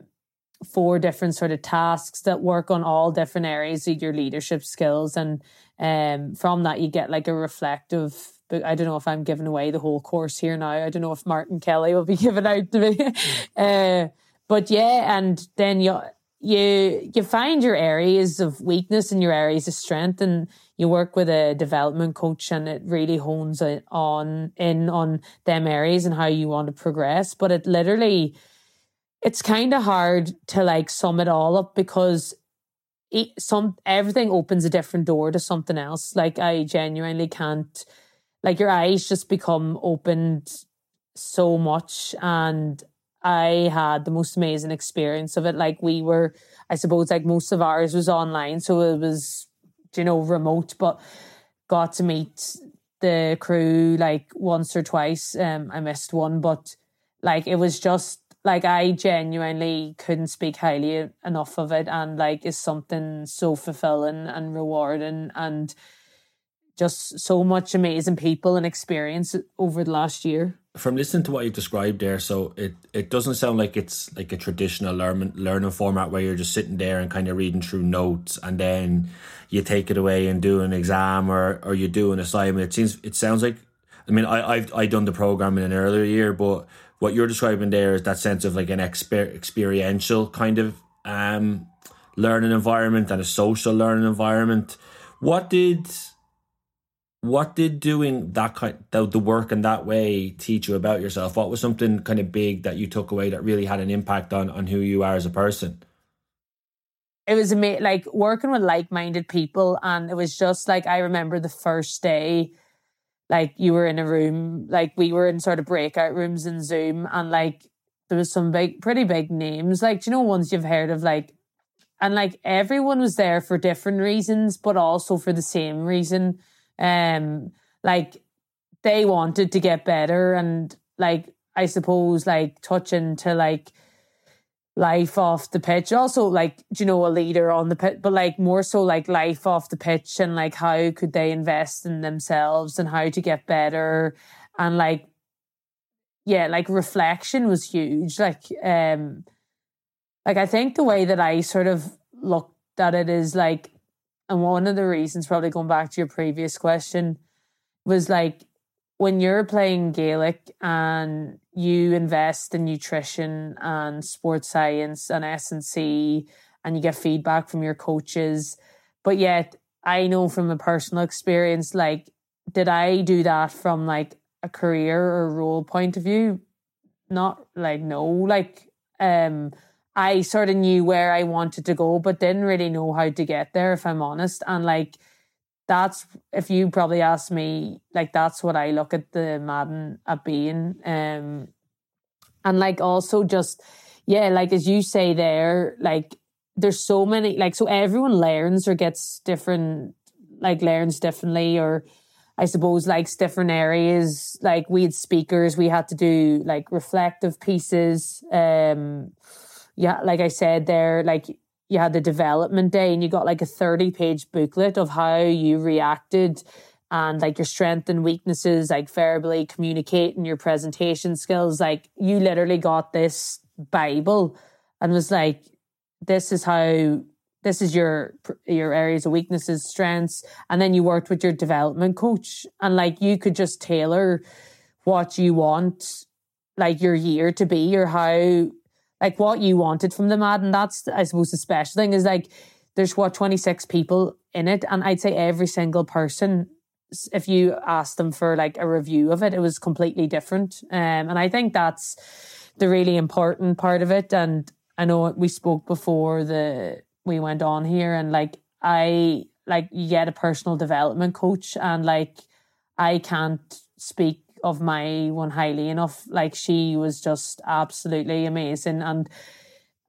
four different sort of tasks that work on all different areas of your leadership skills and um from that you get like a reflective but I don't know if I'm giving away the whole course here now. I don't know if Martin Kelly will be giving out to me. uh, but yeah, and then you you you find your areas of weakness and your areas of strength, and you work with a development coach, and it really hones it on in on them areas and how you want to progress. But it literally, it's kind of hard to like sum it all up because it, some everything opens a different door to something else. Like I genuinely can't like your eyes just become opened so much and I had the most amazing experience of it. Like we were, I suppose, like most of ours was online, so it was, you know, remote, but got to meet the crew like once or twice. Um, I missed one, but like it was just like I genuinely couldn't speak highly enough of it, and like is something so fulfilling and rewarding and just so much amazing people and experience over the last year. From listening to what you've described there, so it, it doesn't sound like it's like a traditional learning learning format where you're just sitting there and kind of reading through notes and then you take it away and do an exam or or you do an assignment. It seems it sounds like I mean I I've I done the program in an earlier year, but what you're describing there is that sense of like an exper- experiential kind of um learning environment and a social learning environment. What did what did doing that kind the, the work in that way teach you about yourself? What was something kind of big that you took away that really had an impact on on who you are as a person? It was amazing like working with like-minded people and it was just like i remember the first day like you were in a room like we were in sort of breakout rooms in zoom and like there was some big pretty big names. Like you know ones you've heard of like and like everyone was there for different reasons but also for the same reason um, like they wanted to get better and like I suppose like touching to like life off the pitch. Also like, you know, a leader on the pitch, but like more so like life off the pitch and like how could they invest in themselves and how to get better and like yeah, like reflection was huge. Like um like I think the way that I sort of looked at it is like and one of the reasons, probably going back to your previous question, was like when you're playing Gaelic and you invest in nutrition and sports science and S&C and you get feedback from your coaches. But yet I know from a personal experience, like, did I do that from like a career or role point of view? Not like no, like um I sort of knew where I wanted to go, but didn't really know how to get there, if I'm honest. And like, that's if you probably ask me, like, that's what I look at the Madden at being. Um, and like, also just, yeah, like, as you say there, like, there's so many, like, so everyone learns or gets different, like, learns differently or, I suppose like different areas. Like we had speakers, we had to do like reflective pieces. Um, yeah, like I said there, like you had the development day and you got like a 30 page booklet of how you reacted and like your strength and weaknesses, like verbally communicating your presentation skills. Like you literally got this Bible and was like, this is how this is your your areas of weaknesses strengths and then you worked with your development coach and like you could just tailor what you want like your year to be or how like what you wanted from the ad. And that's, I suppose, the special thing is like, there's what, 26 people in it. And I'd say every single person, if you asked them for like a review of it, it was completely different. Um, and I think that's the really important part of it. And I know we spoke before the, we went on here and like, I, like, you get a personal development coach and like, I can't speak of my one highly enough. Like she was just absolutely amazing. And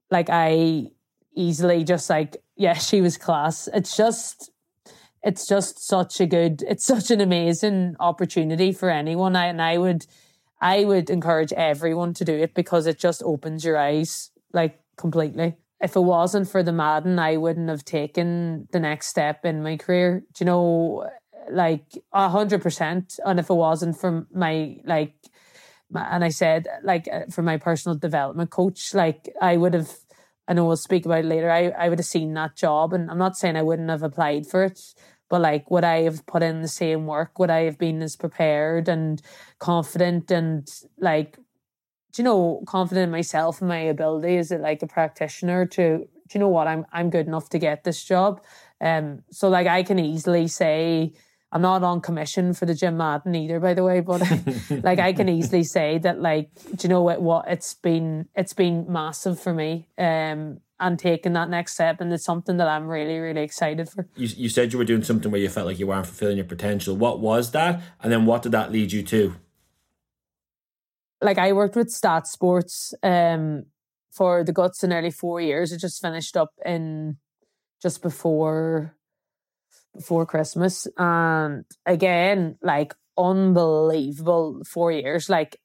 like I easily just like, yeah, she was class. It's just it's just such a good it's such an amazing opportunity for anyone. I, and I would I would encourage everyone to do it because it just opens your eyes like completely. If it wasn't for the Madden, I wouldn't have taken the next step in my career. Do you know like a hundred percent. And if it wasn't for my like, and I said like uh, for my personal development coach, like I would have I know we'll speak about later. I, I would have seen that job, and I'm not saying I wouldn't have applied for it, but like, would I have put in the same work? Would I have been as prepared and confident and like, do you know, confident in myself and my ability as like a practitioner to, do you know what, I'm I'm good enough to get this job. Um, so like I can easily say I'm not on commission for the Jim Madden either, by the way, but like I can easily say that like, do you know what, what it's been it's been massive for me. Um and taking that next step and it's something that I'm really, really excited for. You you said you were doing something where you felt like you weren't fulfilling your potential. What was that? And then what did that lead you to? Like I worked with Stat Sports um for the guts in nearly four years. It just finished up in just before before Christmas. And again, like unbelievable four years. Like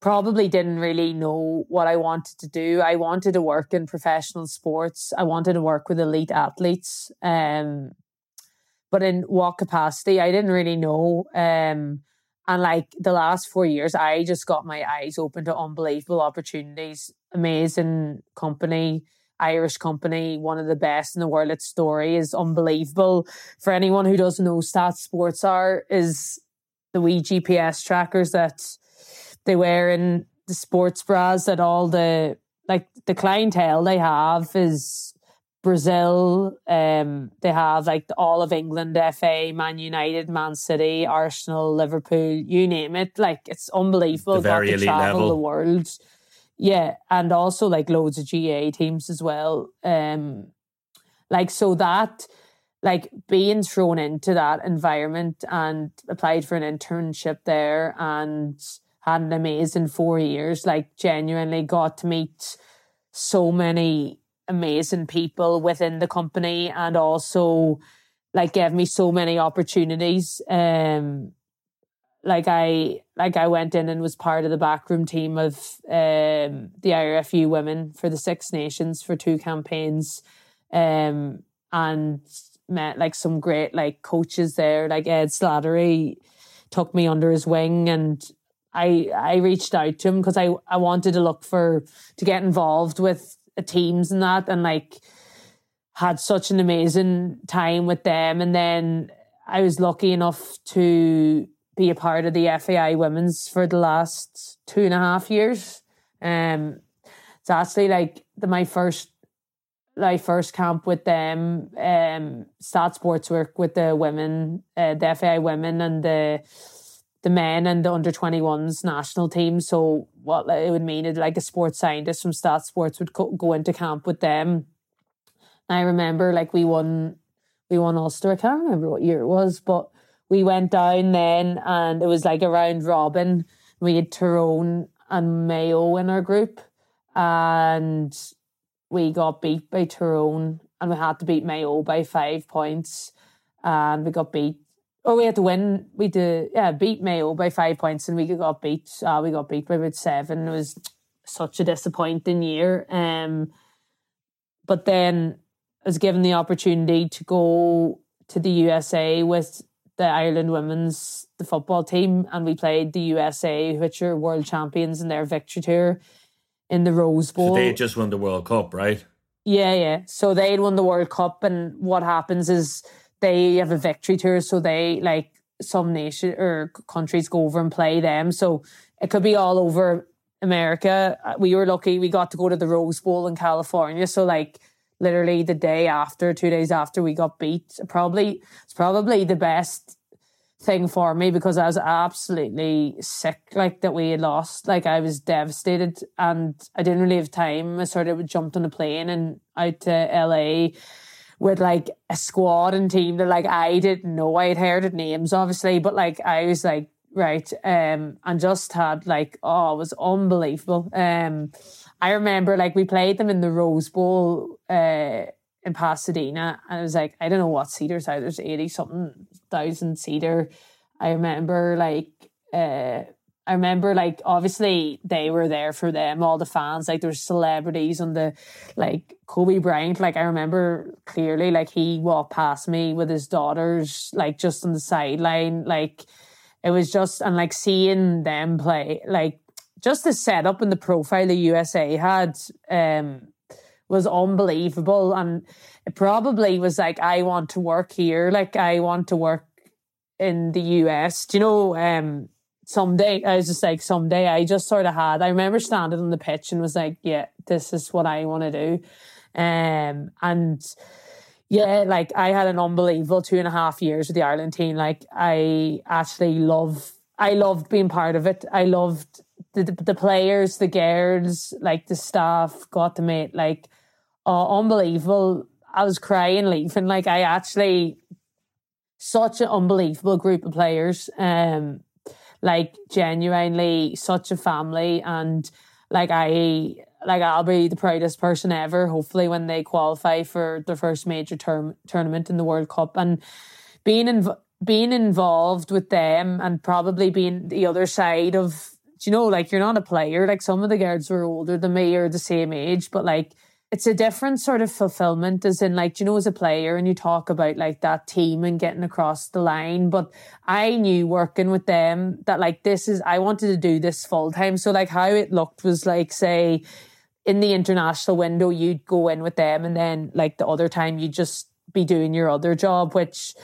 probably didn't really know what I wanted to do. I wanted to work in professional sports. I wanted to work with elite athletes. Um but in what capacity I didn't really know. Um and like the last four years, I just got my eyes open to unbelievable opportunities, amazing company, Irish company, one of the best in the world. Its story is unbelievable. For anyone who doesn't know, Stat Sports are is the wee GPS trackers that they wear in the sports bras. That all the like the clientele they have is Brazil. Um, they have like all of England, FA, Man United, Man City, Arsenal, Liverpool, you name it. Like it's unbelievable. The very elite travel level. the world yeah, and also like loads of GAA teams as well. Um, like so that like being thrown into that environment and applied for an internship there and had an amazing four years. Like genuinely got to meet so many amazing people within the company and also like gave me so many opportunities. Um like I like I went in and was part of the backroom team of um, the IRFU women for the Six Nations for two campaigns, um, and met like some great like coaches there. Like Ed Slattery took me under his wing, and I I reached out to him because I I wanted to look for to get involved with teams and that, and like had such an amazing time with them, and then I was lucky enough to be a part of the FAI women's for the last two and a half years. Um, it's actually like the, my first like first camp with them. Um, Stat Sports work with the women, uh, the FAI women, and the the men and the under 21s national team. So what it would mean is like a sports scientist from Stat Sports would co- go into camp with them. I remember like we won we won Ulster. I can't remember what year it was, but we went down then and it was like a round robin. We had Tyrone and Mayo in our group and we got beat by Tyrone and we had to beat Mayo by five points and we got beat or we had to win we did yeah beat Mayo by five points and we got beat uh, we got beat by about seven it was such a disappointing year um but then I was given the opportunity to go to the USA with the Ireland women's the football team, and we played the USA, which are world champions in their victory tour in the Rose Bowl. So they just won the World Cup, right? Yeah, yeah. So they'd won the World Cup, and what happens is they have a victory tour, so they like some nation or countries go over and play them. So it could be all over America. Uh, we were lucky; we got to go to the Rose Bowl in California. So like literally the day after, two days after we got beat. Probably it's probably the best thing for me because I was absolutely sick, like that we had lost. Like I was devastated and I didn't really have time. I sort of jumped on a plane and out to LA with like a squad and team that like I didn't know. I had heard names obviously, but like I was like, right, um, and just had like, oh, it was unbelievable. Um I remember like we played them in the Rose Bowl uh, in Pasadena, and I was like, I don't know what seaters are. There's eighty something thousand seater. I remember like uh, I remember like obviously they were there for them, all the fans. Like there's celebrities on the like Kobe Bryant. Like I remember clearly, like he walked past me with his daughters, like just on the sideline. Like it was just and like seeing them play, like just the setup and the profile the USA had um, was unbelievable. And it probably was like, I want to work here. Like, I want to work in the US. Do you know, um, someday, I was just like, someday I just sort of had, I remember standing on the pitch and was like, yeah, this is what I want to do. Um, and yeah, like I had an unbelievable two and a half years with the Ireland team. Like I actually love, I loved being part of it. I loved the, the, the players, the girls, like the staff, got to meet like uh, unbelievable. I was crying leaving. Like I actually such an unbelievable group of players. Um, like genuinely such a family, and like I like I'll be the proudest person ever. Hopefully, when they qualify for their first major term tournament in the World Cup, and being in, being involved with them, and probably being the other side of you know, like you're not a player. Like some of the guards were older than me or the same age, but like it's a different sort of fulfillment as in like you know as a player and you talk about like that team and getting across the line but i knew working with them that like this is i wanted to do this full time so like how it looked was like say in the international window you'd go in with them and then like the other time you'd just be doing your other job which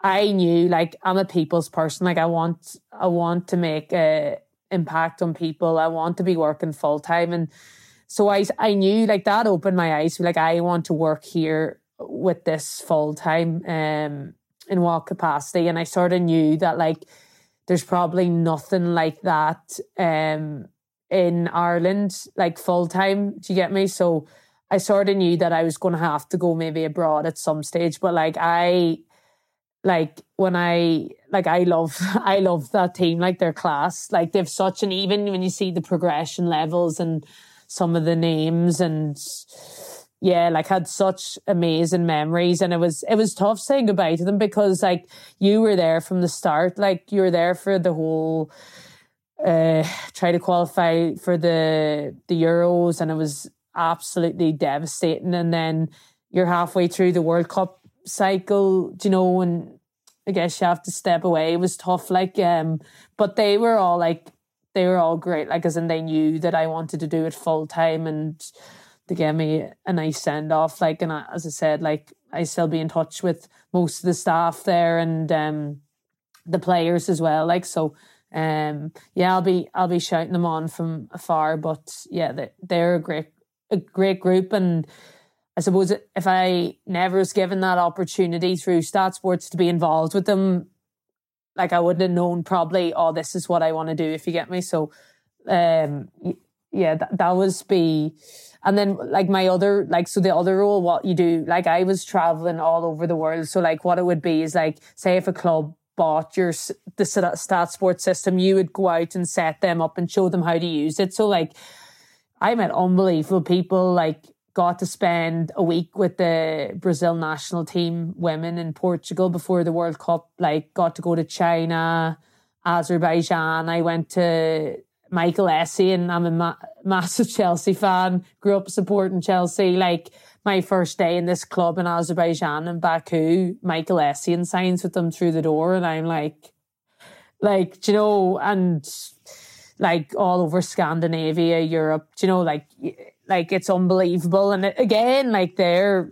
i knew like i'm a people's person like i want i want to make a impact on people i want to be working full time and so I I knew like that opened my eyes. Like I want to work here with this full time um in what capacity. And I sort of knew that like there's probably nothing like that um in Ireland, like full time. Do you get me? So I sort of knew that I was gonna have to go maybe abroad at some stage. But like I like when I like I love I love that team, like their class. Like they've such an even when you see the progression levels and some of the names and yeah, like had such amazing memories and it was it was tough saying goodbye to them because like you were there from the start. Like you were there for the whole uh try to qualify for the the Euros and it was absolutely devastating and then you're halfway through the World Cup cycle, you know, and I guess you have to step away. It was tough, like um but they were all like they were all great. Like, as in they knew that I wanted to do it full time and they gave me a nice send off. Like, and I, as I said, like, I still be in touch with most of the staff there and um, the players as well. Like, so, um, yeah, I'll be, I'll be shouting them on from afar, but yeah, they, they're a great, a great group. And I suppose if I never was given that opportunity through Stat Sports to be involved with them, like I wouldn't have known probably, oh, this is what I want to do, if you get me. So, um, yeah, that, that was be, and then like my other, like, so the other role, what you do, like I was traveling all over the world. So like what it would be is like, say if a club bought your, the stat sports system, you would go out and set them up and show them how to use it. So like, I met unbelievable people like got to spend a week with the Brazil national team women in Portugal before the World Cup. Like, got to go to China, Azerbaijan. I went to Michael Essien. I'm a ma- massive Chelsea fan. Grew up supporting Chelsea. Like, my first day in this club in Azerbaijan and Baku, Michael Essien signs with them through the door, and I'm like, like, you know, and like all over Scandinavia, Europe, you know, like like it's unbelievable. And again, like there,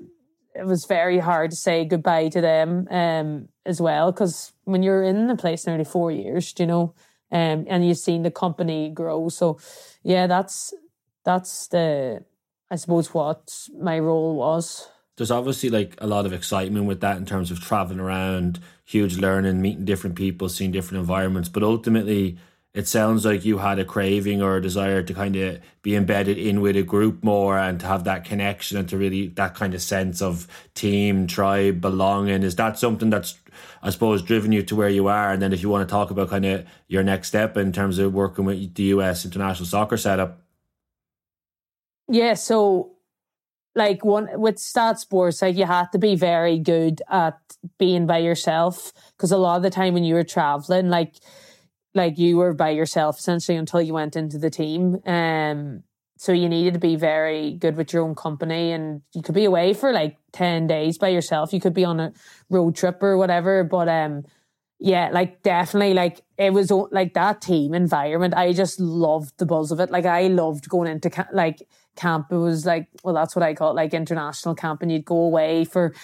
it was very hard to say goodbye to them um, as well because when you're in the place nearly four years, you know, um, and you've seen the company grow. So, yeah, that's that's the I suppose what my role was. There's obviously like a lot of excitement with that in terms of traveling around, huge learning, meeting different people, seeing different environments, but ultimately it sounds like you had a craving or a desire to kind of be embedded in with a group more and to have that connection and to really that kind of sense of team, tribe, belonging. Is that something that's, I suppose, driven you to where you are? And then if you want to talk about kind of your next step in terms of working with the US international soccer setup. Yeah, so like one with stat sports, like you had to be very good at being by yourself because a lot of the time when you were traveling, like like you were by yourself essentially until you went into the team. Um, so you needed to be very good with your own company and you could be away for like 10 days by yourself. You could be on a road trip or whatever, but, um, yeah, like definitely, like it was like that team environment. I just loved the buzz of it. Like I loved going into ca- like camp. It was like, well, that's what I call it, like international camp, and you'd go away for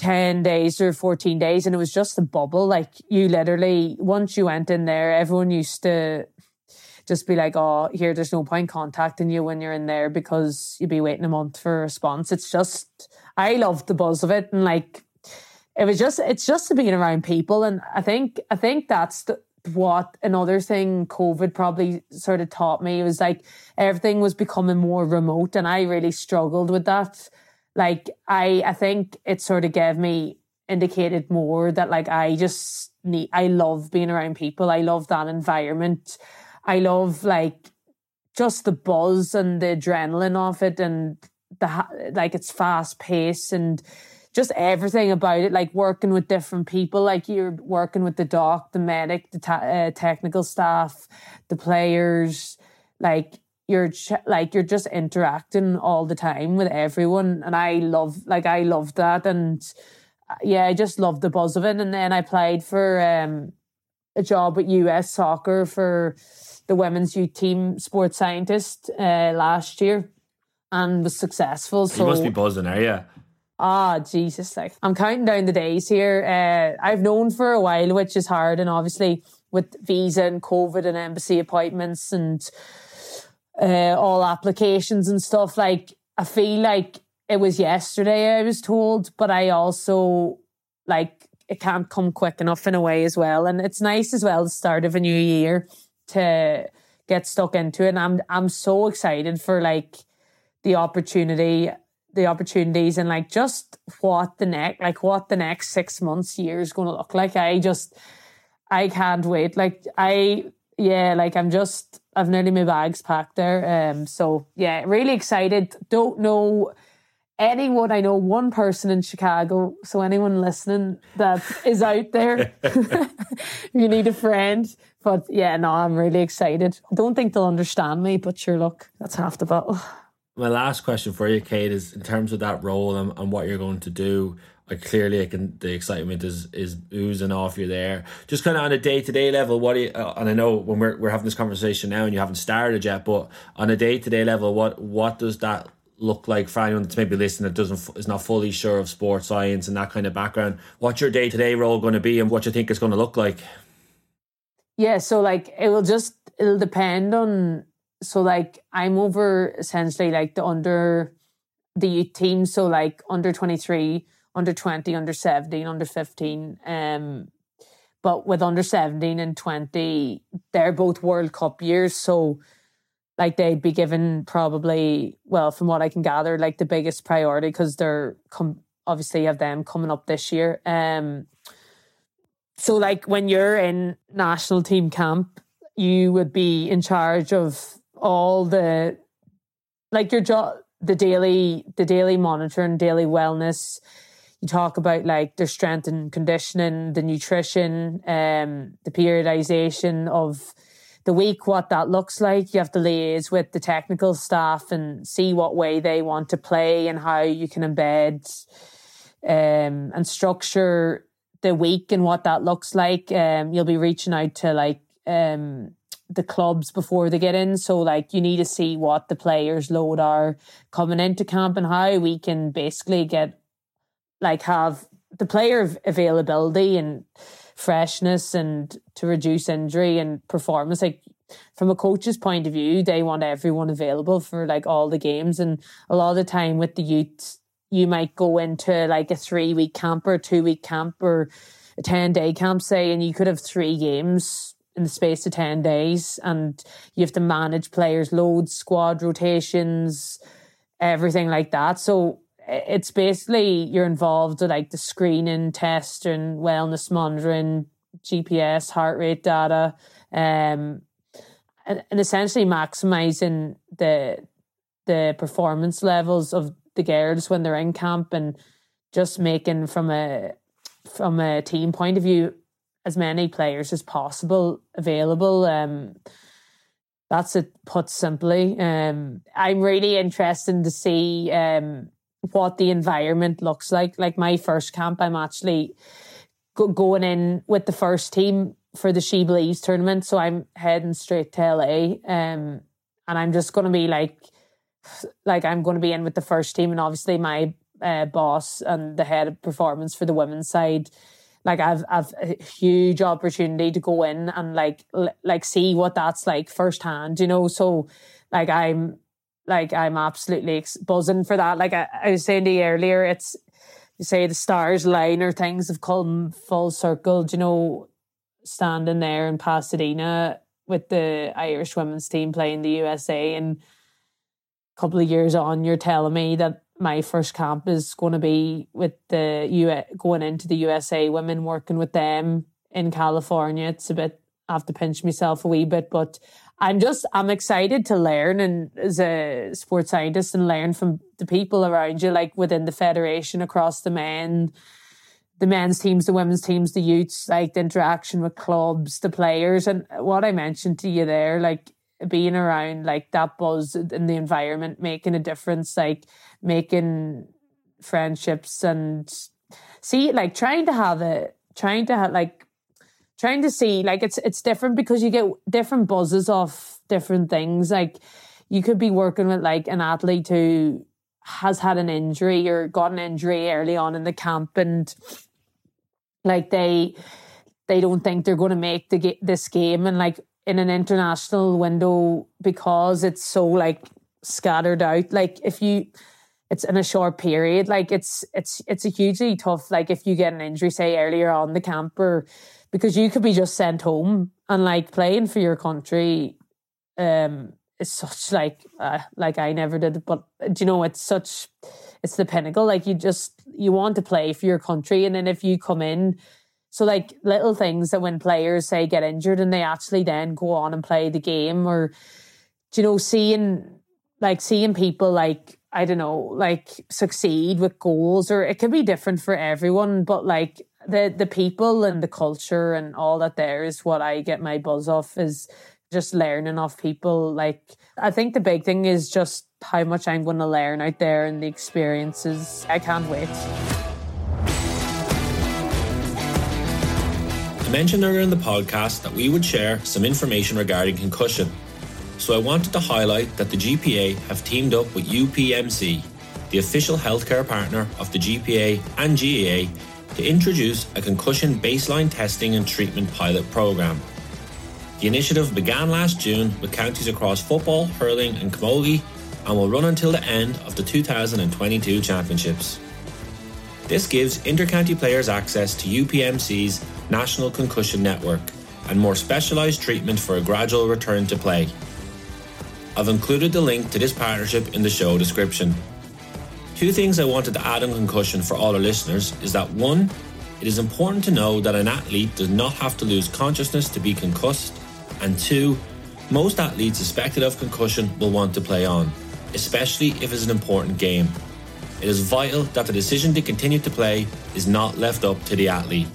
10 days or 14 days and it was just a bubble. Like you literally once you went in there everyone used to just be like oh here there's no point contacting you when you're in there because you'd be waiting a month for a response. It's just i loved the buzz of it and like it was just it's just being around people and i think i think that's the, what another thing covid probably sort of taught me was like everything was becoming more remote and i really struggled with that like I I think it sort of gave me indicated more that like I just need I love being around people. I love that environment. I love like just the buzz and the adrenaline of it and the like it's fast pace and just everything about it like working with different people like you're working with the doc the medic the ta- uh, technical staff the players like you're ch- like you're just interacting all the time with everyone and i love like i love that and uh, yeah i just love the buzz of it and then i played for um, a job with us soccer for the women's youth team sports scientist uh, last year and was successful so you must be buzzing are you Ah, oh, Jesus! Like I'm counting down the days here. Uh, I've known for a while, which is hard, and obviously with visa and COVID and embassy appointments and uh, all applications and stuff. Like, I feel like it was yesterday, I was told, but I also like it can't come quick enough in a way as well. And it's nice as well the start of a new year to get stuck into it. And I'm I'm so excited for like the opportunity, the opportunities and like just what the next like what the next six months, year is gonna look like. I just I can't wait. Like I yeah, like I'm just I've nearly my bags packed there. Um, so yeah, really excited. Don't know anyone. I know one person in Chicago. So anyone listening that is out there, you need a friend. But yeah, no, I'm really excited. I don't think they'll understand me, but sure, look, that's half the battle. My last question for you, Kate, is in terms of that role and, and what you're going to do like clearly can the excitement is is oozing off you there. Just kind of on a day to day level, what do you? Uh, and I know when we're we're having this conversation now and you haven't started yet, but on a day to day level, what what does that look like for anyone that's maybe listening that doesn't is not fully sure of sports science and that kind of background? What's your day to day role going to be, and what you think it's going to look like? Yeah, so like it will just it'll depend on. So like I'm over essentially like the under the team, so like under twenty three under 20, under 17, under 15. Um, but with under 17 and 20, they're both World Cup years. So, like, they'd be given probably, well, from what I can gather, like the biggest priority because they're com- obviously have them coming up this year. Um, so, like, when you're in national team camp, you would be in charge of all the, like, your job, the daily, the daily monitoring, daily wellness you talk about like their strength and conditioning, the nutrition, um, the periodization of the week, what that looks like. You have to liaise with the technical staff and see what way they want to play and how you can embed um, and structure the week and what that looks like. Um, you'll be reaching out to like um, the clubs before they get in. So like you need to see what the players' load are coming into camp and how we can basically get like have the player availability and freshness and to reduce injury and performance like from a coach's point of view they want everyone available for like all the games. And a lot of the time with the youth you might go into like a three week camp or two week camp or a 10 day camp say and you could have three games in the space of 10 days. And you have to manage players loads squad rotations everything like that. So it's basically you're involved with like the screening test and wellness monitoring, GPS, heart rate data, um, and, and essentially maximizing the the performance levels of the girls when they're in camp and just making from a from a team point of view as many players as possible available. Um, that's it put simply. Um, I'm really interested to see um, what the environment looks like. Like my first camp, I'm actually going in with the first team for the She Believes tournament. So I'm heading straight to LA. Um, and I'm just going to be like, like I'm going to be in with the first team, and obviously my uh, boss and the head of performance for the women's side. Like I've I've a huge opportunity to go in and like l- like see what that's like firsthand, you know. So like I'm like I'm absolutely buzzing for that. Like I, I was saying to you earlier, it's you say the stars line or things have come full circle. you know, standing there in Pasadena with the Irish women's team playing the USA and a couple of years on, you're telling me that my first camp is going to be with the U going into the USA women, working with them in California. It's a bit I have to pinch myself a wee bit, but I'm just I'm excited to learn and as a sports scientist and learn from the people around you, like within the federation across the men, the men's teams, the women's teams, the youths, like the interaction with clubs, the players, and what I mentioned to you there, like being around like that buzz in the environment, making a difference, like making friendships and see, like trying to have it, trying to have like trying to see like it's it's different because you get different buzzes off different things. Like you could be working with like an athlete who has had an injury or got an injury early on in the camp and like they they don't think they're going to make the this game and like in an international window because it's so like scattered out. Like if you it's in a short period, like it's it's it's a hugely tough like if you get an injury, say earlier on the camp or because you could be just sent home and like playing for your country um is such like uh, like I never did but do you know it's such it's the pinnacle like you just you want to play for your country and then if you come in so like little things that when players say get injured and they actually then go on and play the game or do you know seeing like seeing people like I don't know like succeed with goals or it can be different for everyone but like the the people and the culture and all that there is what I get my buzz off is just learning off people like I think the big thing is just how much I'm going to learn out there and the experiences I can't wait. I mentioned earlier in the podcast that we would share some information regarding concussion. So I wanted to highlight that the GPA have teamed up with UPMC, the official healthcare partner of the GPA and GAA, to introduce a concussion baseline testing and treatment pilot program. The initiative began last June with counties across football, hurling, and camogie and will run until the end of the 2022 championships. This gives intercounty players access to UPMC's National Concussion Network and more specialised treatment for a gradual return to play. I've included the link to this partnership in the show description. Two things I wanted to add on concussion for all our listeners is that one, it is important to know that an athlete does not have to lose consciousness to be concussed, and two, most athletes suspected of concussion will want to play on, especially if it's an important game. It is vital that the decision to continue to play is not left up to the athlete.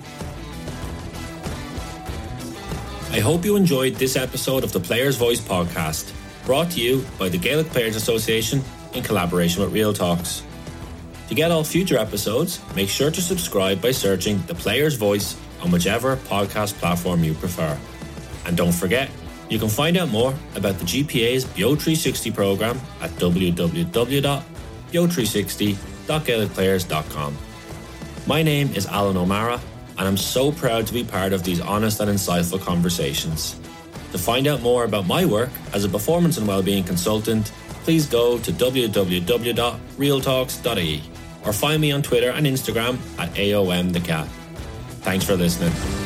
I hope you enjoyed this episode of the Players Voice podcast, brought to you by the Gaelic Players Association in collaboration with Real Talks. To get all future episodes, make sure to subscribe by searching The Players Voice on whichever podcast platform you prefer. And don't forget, you can find out more about the GPA's BEO 360 program at www beo360.gaelicplayers.com. My name is Alan O'Mara, and I'm so proud to be part of these honest and insightful conversations. To find out more about my work as a performance and wellbeing consultant, please go to www.realtalks.ie or find me on Twitter and Instagram at AOM the Cat. Thanks for listening.